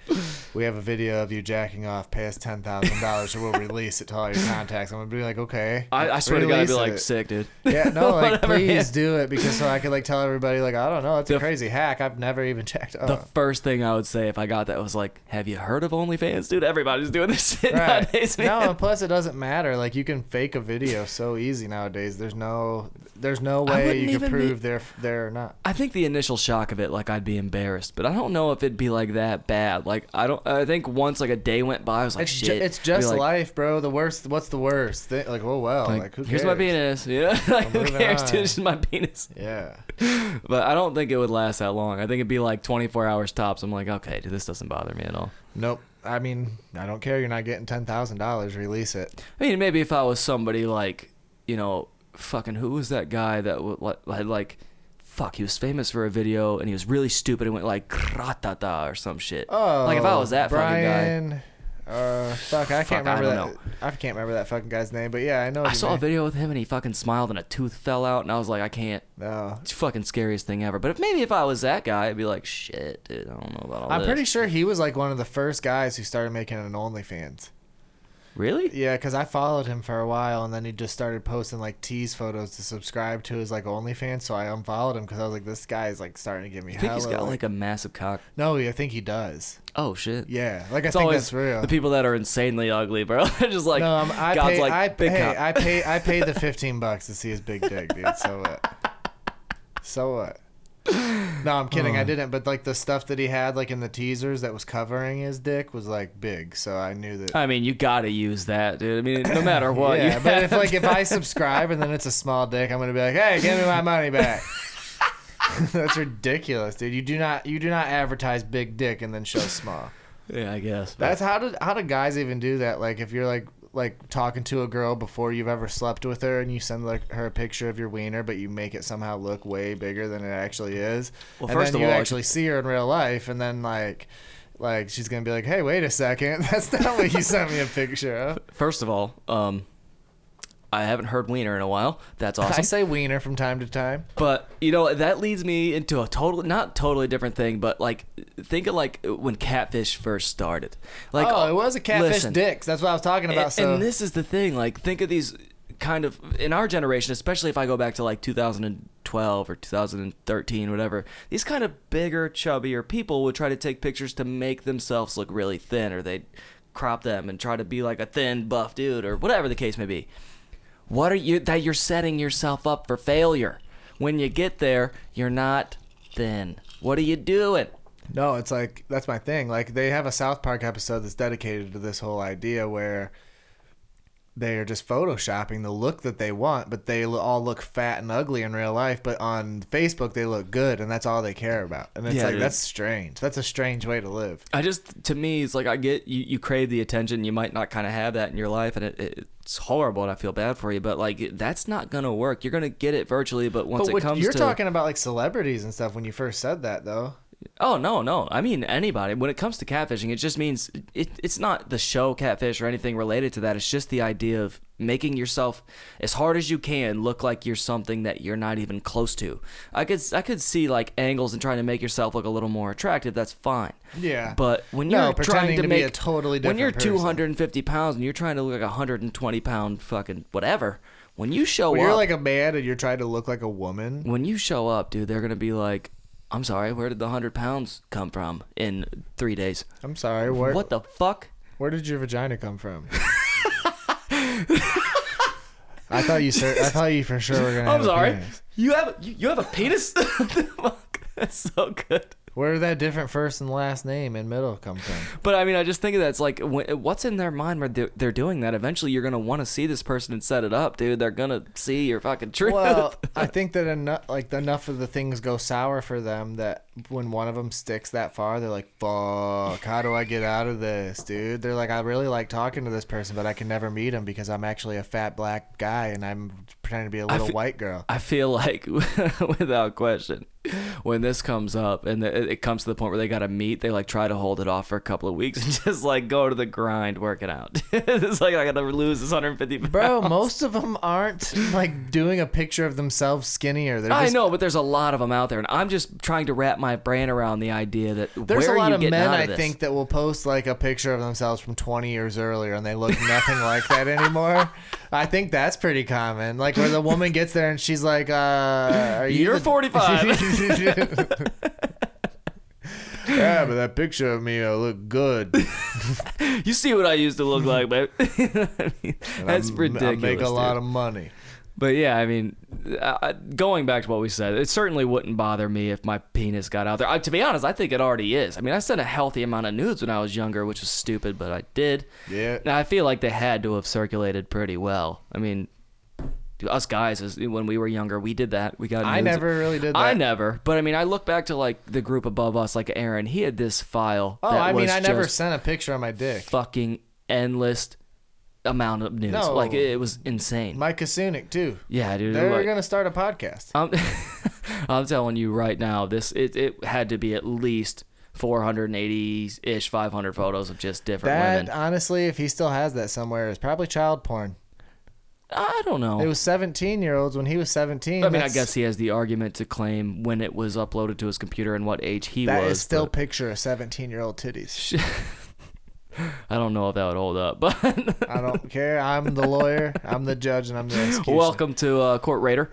we have a video of you jacking off. Pay us ten thousand dollars, or we'll release it to all your contacts. I'm gonna be like, okay. I, I swear to God, I'd be like it. sick, dude. Yeah, no, (laughs) like please yeah. do it because so I could like tell everybody like I don't know, it's a crazy hack. I've never even checked. The Oh. first thing I would say if I got that was like, "Have you heard of OnlyFans, dude? Everybody's doing this shit Right. nowadays, man." No, and plus it doesn't matter. Like you can fake a video so easy nowadays. There's no, there's no I way you can even be- they're they're not. I think the initial shock of it, like I'd be embarrassed, but I don't know if it'd be like that bad. Like I don't. I think once like a day went by, I was like, It's, ju- shit. it's just like, life, bro. The worst. What's the worst? Thing? Like, oh well. Like, Like, who cares? here's (laughs) my penis. Yeah, like who cares, (laughs) dude? It's just my penis. Yeah. But I don't think it would last that long. I think it'd be like 24 hours tops. I'm like, okay, dude, this doesn't bother me at all. Nope. I mean, I don't care. You're not getting ten thousand dollars. Release it. I mean, maybe if I was somebody like, you know, fucking who was that guy that like, had like, fuck, he was famous for a video and he was really stupid and went like kratata or some shit. Oh, like if I was that fucking guy. Brian. Uh, fuck, I can't I remember don't that. I can't remember that fucking guy's name, but yeah, I know. I saw a video with him and he fucking smiled and a tooth fell out and I was like, I can't. No, It's fucking scariest thing ever. But if maybe if I was that guy, I'd be like, shit, dude, I don't know about all that. I'm this. pretty sure he was like one of the first guys who started making an OnlyFans. Really? Yeah, because I followed him for a while, and then he just started posting like tease photos to subscribe to his like OnlyFans. So I unfollowed him because I was like, this guy is like starting to give me. I think he's got like a massive cock. No, I think he does. Oh shit. Yeah, like I It's think always that's real. the people that are insanely ugly, bro. (laughs) They're just like no, I God's pay, like I, big hey. I pay, I paid the (laughs) fifteen bucks to see his big dick, dude. So what? So what? (laughs) No, I'm kidding. Oh. I didn't. But like the stuff that he had, like in the teasers, that was covering his dick, was like big. So I knew that. I mean, you gotta use that, dude. I mean, no matter what. yeah, but if like if I subscribe and then it's a small dick, I'm gonna be like, hey, give me my money back. (laughs) (laughs) That's ridiculous, dude. You do not you do not advertise big dick and then show small. yeah, I guess. That's how did how do guys even do that? Like if you're like like talking to a girl before you've ever slept with her and you send like her a picture of your wiener, but you make it somehow look way bigger than it actually is. Well, and first then of you all, actually see her in real life, and then like Like she's gonna be like, "Hey, wait a second, (laughs) that's not what you sent me a picture of." First of all, um, I haven't heard Wiener in a while. That's awesome. I say wiener from time to time. But you know that leads me into a totally not totally different thing, but like think of like when catfish first started. Like oh, it was a catfish listen, dicks. That's what I was talking about. And, so and this is the thing. Like think of these kind of in our generation, especially if I go back to like 2012 or 2013, whatever. These kind of bigger, chubbier people would try to take pictures to make themselves look really thin, or they'd crop them and try to be like a thin, buff dude, or whatever the case may be. What are you that you're setting yourself up for failure? When you get there, you're not thin. What are you doing? No, it's like that's my thing. Like they have a South Park episode that's dedicated to this whole idea where they are just photoshopping the look that they want, but they all look fat and ugly in real life. But on Facebook, they look good, and that's all they care about. And it's Yeah, like dude. that's strange. That's a strange way to live. I just to me it's like I get you, you crave the attention you might not kind of have that in your life and it, it, it's horrible and I feel bad for you but like that's not gonna work you're gonna get it virtually but once but it comes you're to talking about like celebrities and stuff when you first said that, though. Oh no no I mean anybody when it comes to catfishing it just means it, it's not the show catfish or anything related to that it's just the idea of making yourself as hard as you can look like you're something that you're not even close to I could I could see like angles and trying to make yourself look a little more attractive that's fine Yeah. But when you're trying to, to make be a totally different when you're different person. 250 pounds and you're trying to look like a 120 pound fucking whatever, when you show when up, you're like a man and you're trying to look like a woman. when you show up, dude, they're gonna be like, "I'm sorry, where did the hundred pounds come from in three days? I'm sorry. Where What the fuck?" Where did your vagina come from? (laughs) I thought you, sir. I thought you for sure were gonna. I'm have a sorry, penis. you have you, you have a penis? (laughs) The fuck? That's so good. Where did that different first and last name and middle come from? (laughs) But I mean, I just think of that. It's like, what's in their mind where they're, they're doing that? Eventually, you're gonna want to see this person and set it up, dude. They're gonna see your fucking truth. Well, I (laughs) think that enough, like enough of the things go sour for them that when one of them sticks that far, they're like, "Fuck, how do I get out of this, dude?" They're like, "I really like talking to this person, but I can never meet him because I'm actually a fat black guy and I'm pretending to be a little fe- white girl." I feel like, (laughs) without question, when this comes up and it comes to the point where they got to meet, they like try to hold it off for a couple of weeks (laughs) and just like go to the grind, working out. (laughs) it's like I got to lose this 150 pounds. Bro, most of them aren't like doing a picture of themselves skinnier. They're I know, but there's a lot of them out there, and I'm just trying to wrap my brain around the idea that There's a lot of men, of I think, that will post like a picture of themselves from 20 years earlier, and they look nothing like that anymore. I think that's pretty common. Like where the woman gets there and she's like, uh, "Are you?" You're the- 45. (laughs) (laughs) yeah, but that picture of me uh, look good. (laughs) you see what I used to look like, babe. I mean, that's ridiculous. I make a lot of money. But yeah, I mean, going back to what we said, it certainly wouldn't bother me if my penis got out there. I, to be honest, I think it already is. I mean, I sent a healthy amount of nudes when I was younger, which was stupid, but I did. Yeah. And I feel like they had to have circulated pretty well. I mean, us guys, as when we were younger, we did that. We got. I never really did that. I never, but I mean, I look back to like the group above us, like Aaron. He had this file. Oh, I mean, I never sent a picture of my dick. fucking endless amount of nudes. No. Like it, it was insane. Mike Kasunik too. yeah, dude. They're like- gonna start a podcast. I'm, (laughs) I'm telling you right now, this it, it had to be at least 480 ish, 500 photos of just different That women. honestly, if he still has that somewhere, is probably child porn. I don't know. It was 17 year olds when he was 17. I mean, I guess he has the argument to claim when it was uploaded to his computer and what age he that was. is still but picture of 17 year old titties. (laughs) I don't know if that would hold up. But I don't care. I'm the lawyer. I'm the judge, and I'm the executioner. welcome to uh, Court Raider.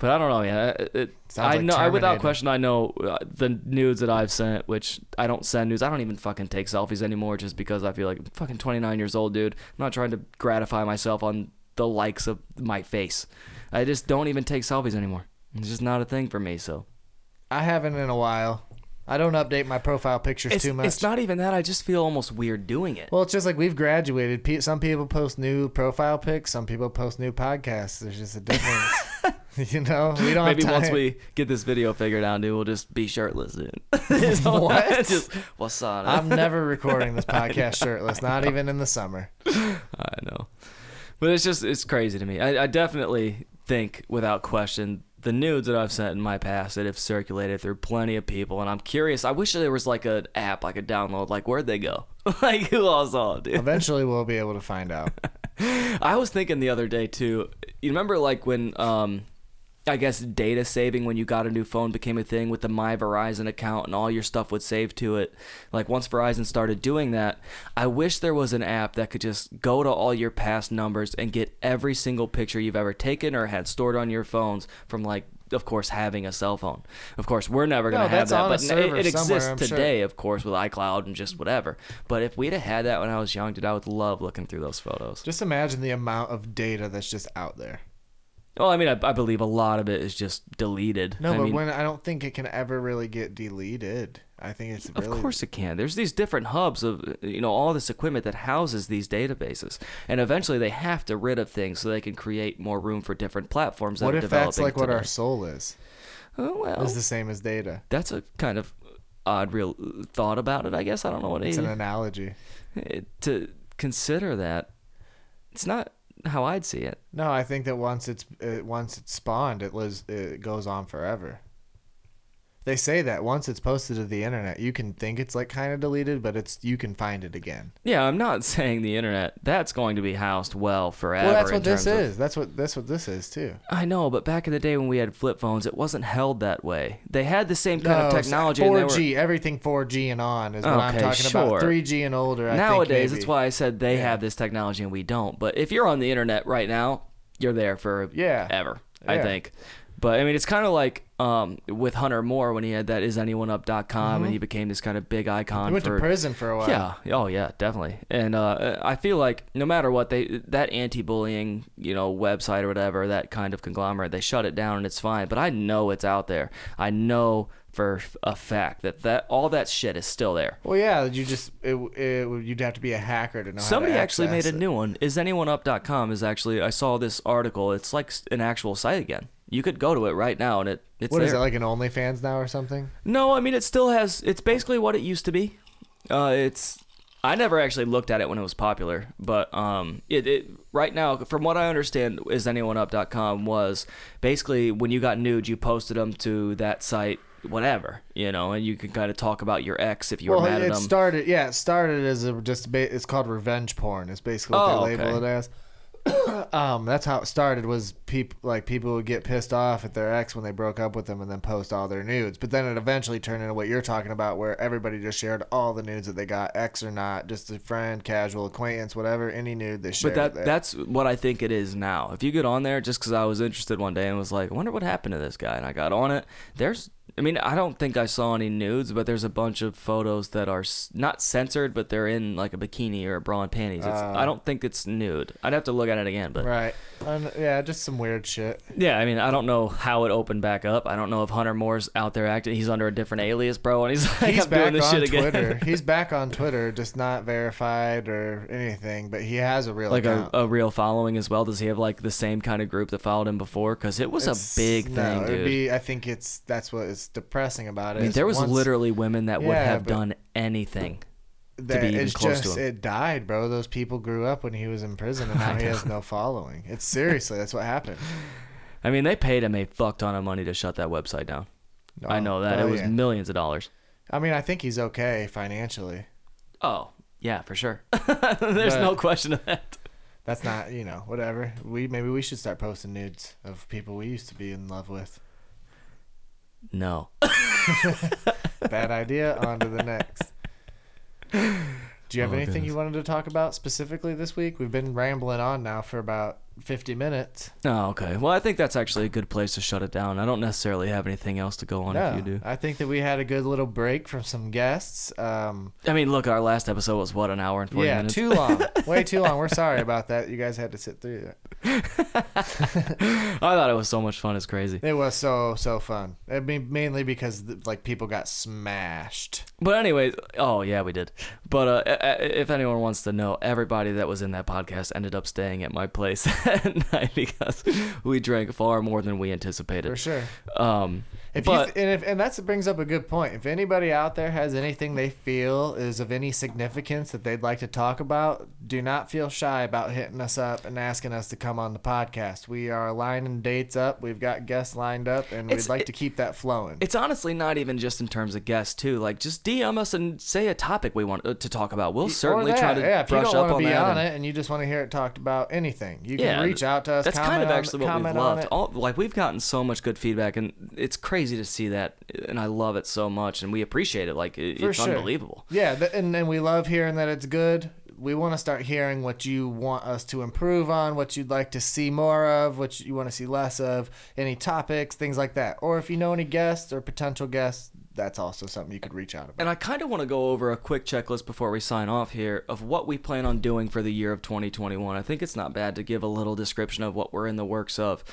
But I don't know. Yeah, it, it, I like know. I, without question, I know uh, the nudes that I've sent. Which I don't send nudes. I don't even fucking take selfies anymore, just because I feel like I'm fucking 29 years old, dude. I'm not trying to gratify myself on the likes of my face. I just don't even take selfies anymore. It's just not a thing for me. So I haven't in a while. I don't update my profile pictures it's, too much. it's not even that. I just feel almost weird doing it. well, it's just like we've graduated. Pe- Some people post new profile pics. Some people post new podcasts. There's just a difference. (laughs) (laughs) you know, we don't Maybe once we get this video figured out, dude, we'll just be shirtless, dude. (laughs) What? just, what's on? I'm never recording this podcast shirtless. Not even in the summer. I know, but it's just it's crazy to me. I, I definitely think, without question, the nudes that I've sent in my past that have circulated through plenty of people, and I'm curious. I wish there was like an app I could download. Like, where'd they go? (laughs) like, who all saw it, dude? Eventually, we'll be able to find out. (laughs) I was thinking the other day too. You remember like when um I guess data saving when you got a new phone became a thing with the My Verizon account and all your stuff would save to it. Like once Verizon started doing that, I wish there was an app that could just go to all your past numbers and get every single picture you've ever taken or had stored on your phones from like of course having a cell phone. Of course, we're never going to No, have that, but it, it exists I'm sure. today, of course, with iCloud and just whatever. But if we'd have had that when I was young, dude, I would love looking through those photos. Just imagine the amount of data that's just out there. Well, I mean, I, I believe a lot of it is just deleted. No, I but mean, when I don't think it can ever really get deleted. I think it's of course it can. There's these different hubs of you know all this equipment that houses these databases, and eventually they have to rid of things so they can create more room for different platforms. That What are if that's like what our soul is? Oh well, Is the same as data. that's a kind of odd real thought about it. I guess I don't know what It's it, an analogy. to consider that. It's not how I'd see it. No, I think that once it's it, once it's spawned, it lives it goes on forever. They say that once it's posted to the internet, you can think it's like kind of deleted, but it's you can find it again. Yeah, I'm not (laughs) saying the internet. That's going to be housed well forever. well, that's what this of- is. That's what that's what this is too. I know, but back in the day when we had flip phones, it wasn't held that way. They had the same kind of technology. and they were- 4G, everything 4G and on is what I'm talking sure. about. 3G and older. I Nowadays, that's why I said they Yeah. have this technology and we don't. But if you're on the internet right now, you're there for Yeah. ever. I think. But I mean, it's kind of like um, with Hunter Moore when he had that isanyoneup.com and he became this kind of big icon. Mm-hmm. He went for, to prison for a while. Yeah. Oh, yeah. Definitely. And uh, I feel like no matter what they that anti-bullying, you know, website or whatever, that kind of conglomerate, they shut it down and it's fine. But I know it's out there. I know for a fact that that all that shit is still there. Well, yeah, you just it, it, you'd have to be a hacker to know. how to Somebody actually made a it. new one. IsAnyoneUp.com is actually I saw this article. It's like an actual site again. You could go to it right now and it it's What there. is it like an OnlyFans now or something? No, I mean it still has. It's basically what it used to be. Uh, it's. I never actually looked at it when it was popular, but um, it, it right now, from what I understand, is anyoneUp.com was basically when you got nude, you posted them to that site, whatever, you know, and you could kind of talk about your ex if you were well, mad at it them. started. Yeah, it started as a just. Ba- it's called revenge porn. It's basically what Oh, they label okay. it as. (coughs) um, that's how it started. Was people like people would get pissed off at their ex when they broke up with them and then post all their nudes. But then it eventually turned into what you're talking about, where everybody just shared all the nudes that they got, ex or not, just a friend, casual acquaintance, whatever, any nude they shared. But that that's what I think it is now. If you get on there, just because I was interested one day and was like, I wonder what happened to this guy, and I got on it. There's, I mean, I don't think I saw any nudes, but there's a bunch of photos that are s- not censored, but they're in like a bikini or a bra and panties. It's, Uh. I don't think it's nude. I'd have to look at it again, but right. And, yeah, just some weird shit. yeah, I mean, I don't know how it opened back up. I don't know if Hunter Moore's out there acting. He's under a different alias, bro, and he's (laughs) like, He's I'm doing back this on shit again. Twitter. (laughs) He's back on Twitter, just not verified or anything. But he has a real like a, account. a real following as well. Does he have like the same kind of group that followed him before? Because it was It's- a big no, thing, it'd dude. Be, I think it's that's what is depressing about it. I mean, there was once literally women that would have done anything. that be even it's close to just him. it died, bro. Those people grew up when he was in prison, and (laughs) now he has no following. It's seriously that's what happened. I mean, they paid him a fuck ton of money to shut that website down. I oh, know that Oh, it was yeah. millions of dollars. I mean, I think he's okay financially. Oh, yeah, for sure. (laughs) There's But- no question of that. That's not you know whatever. We maybe we should start posting nudes of people we used to be in love with. No. (laughs) Bad idea. On to the next. Do you have Oh, anything goodness. you wanted to talk about specifically this week? We've been rambling on now for about 50 minutes. Oh, okay. Well, I think that's actually a good place to shut it down. I don't necessarily have anything else to go on No, if you do. I think that we had a good little break from some guests. Um, I mean, look, our last episode was what, an hour and 40 yeah, minutes? too long. (laughs) Way too long. We're sorry about that. You guys had to sit through that. (laughs) I thought it was so much fun. It's crazy. It was so, so fun. I mean, mainly because, like, people got smashed. But anyways, oh yeah, we did. But uh, if anyone wants to know, everybody that was in that podcast ended up staying at my place (laughs) (laughs) at night because we drank far more than we anticipated. For sure. Um, If But- you and if and that brings up a good point. If anybody out there has anything they feel is of any significance that they'd like to talk about, do not feel shy about hitting us up and asking us to come on the podcast. We are lining dates up. We've got guests lined up, and we'd like it- to keep that flowing. It's honestly not even just in terms of guests too. Like just DM us and say a topic we want uh, to talk about. We'll certainly that. try to yeah, if you brush up want to on be that. on and- it and you just want to hear it talked about anything, you can yeah, reach out to us. That's kind of on- actually what we've loved. All like we've gotten so much good feedback, and it's crazy to see that, and I love it so much, and we appreciate it. Like it, it's sure. unbelievable. Yeah, th- and and we love hearing that it's good. We want to start hearing what you want us to improve on, what you'd like to see more of, what you want to see less of, any topics, things like that. Or if you know any guests or potential guests, that's also something you could reach out about. And I kind of want to go over a quick checklist before we sign off here of what we plan on doing for the year of 2021. I think it's not bad to give a little description of what we're in the works of.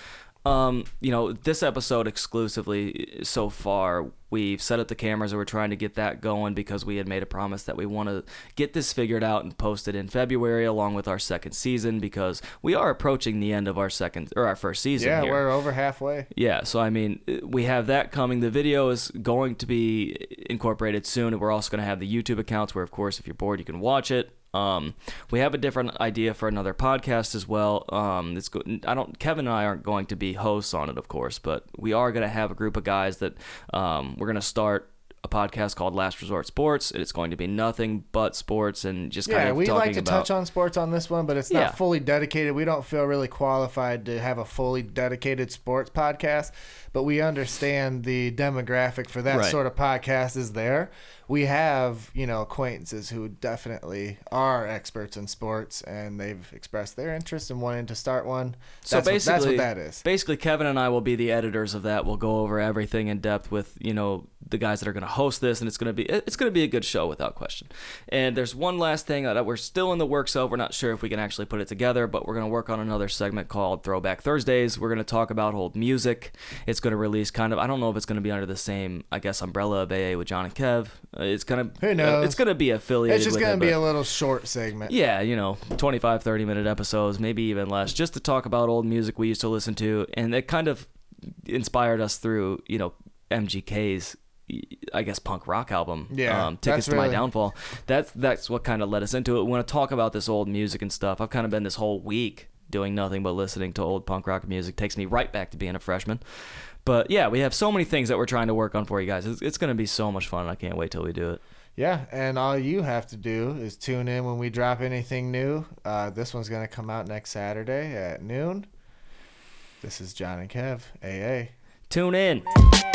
Um, you know, this episode exclusively so far, we've set up the cameras and we're trying to get that going because we had made a promise that we want to get this figured out and posted in February along with our second season because we are approaching the end of our second or our first season yeah, here. we're over halfway. Yeah, so I mean, we have that coming. The video is going to be incorporated soon, and we're also going to have the YouTube accounts where, of course, if you're bored, you can watch it. Um, we have a different idea for another podcast as well. Um, it's go- I don't. Kevin and I aren't going to be hosts on it, of course, but we are going to have a group of guys that um, we're going to start a podcast called Last Resort Sports. It's going to be nothing but sports and just kind Yeah, of we like to about. touch on sports on this one, but it's not Yeah. fully dedicated. We don't feel really qualified to have a fully dedicated sports podcast, but we understand the demographic for that Right. sort of podcast is there. We have, you know, acquaintances who definitely are experts in sports and they've expressed their interest in wanting to start one. So That's what- basically, that's what that is. Basically, Kevin and I will be the editors of that. We'll go over everything in depth with you know the guys that are going to host this, and it's going to be it's going to be a good show without question. And there's one last thing that we're still in the works of. We're not sure if we can actually put it together, but we're going to work on another segment called Throwback Thursdays. We're going to talk about old music. It's going to release kind of I don't know if it's going to be under the same I guess umbrella of AA with John and Kev. Uh, It's going to Who knows? it's to be affiliated. It's just with going it, to be but- a little short segment. yeah, you know, 25, 30 minute episodes, maybe even less, just to talk about old music we used to listen to. And it kind of inspired us through, you know, MGK's, I guess, punk rock album. Yeah, Um, Tickets to My Downfall. That's, that's what kind of led us into it. We want to talk about this old music and stuff. I've kind of been this whole week doing nothing but listening to old punk rock music. Takes me right back to being a freshman. But yeah, we have so many things that we're trying to work on for you guys. It's, it's going to be so much fun. I can't wait till we do it. Yeah, and all you have to do is tune in when we drop anything new. Uh, this one's going to come out next Saturday at noon. This is John and Kev, AA. Tune in.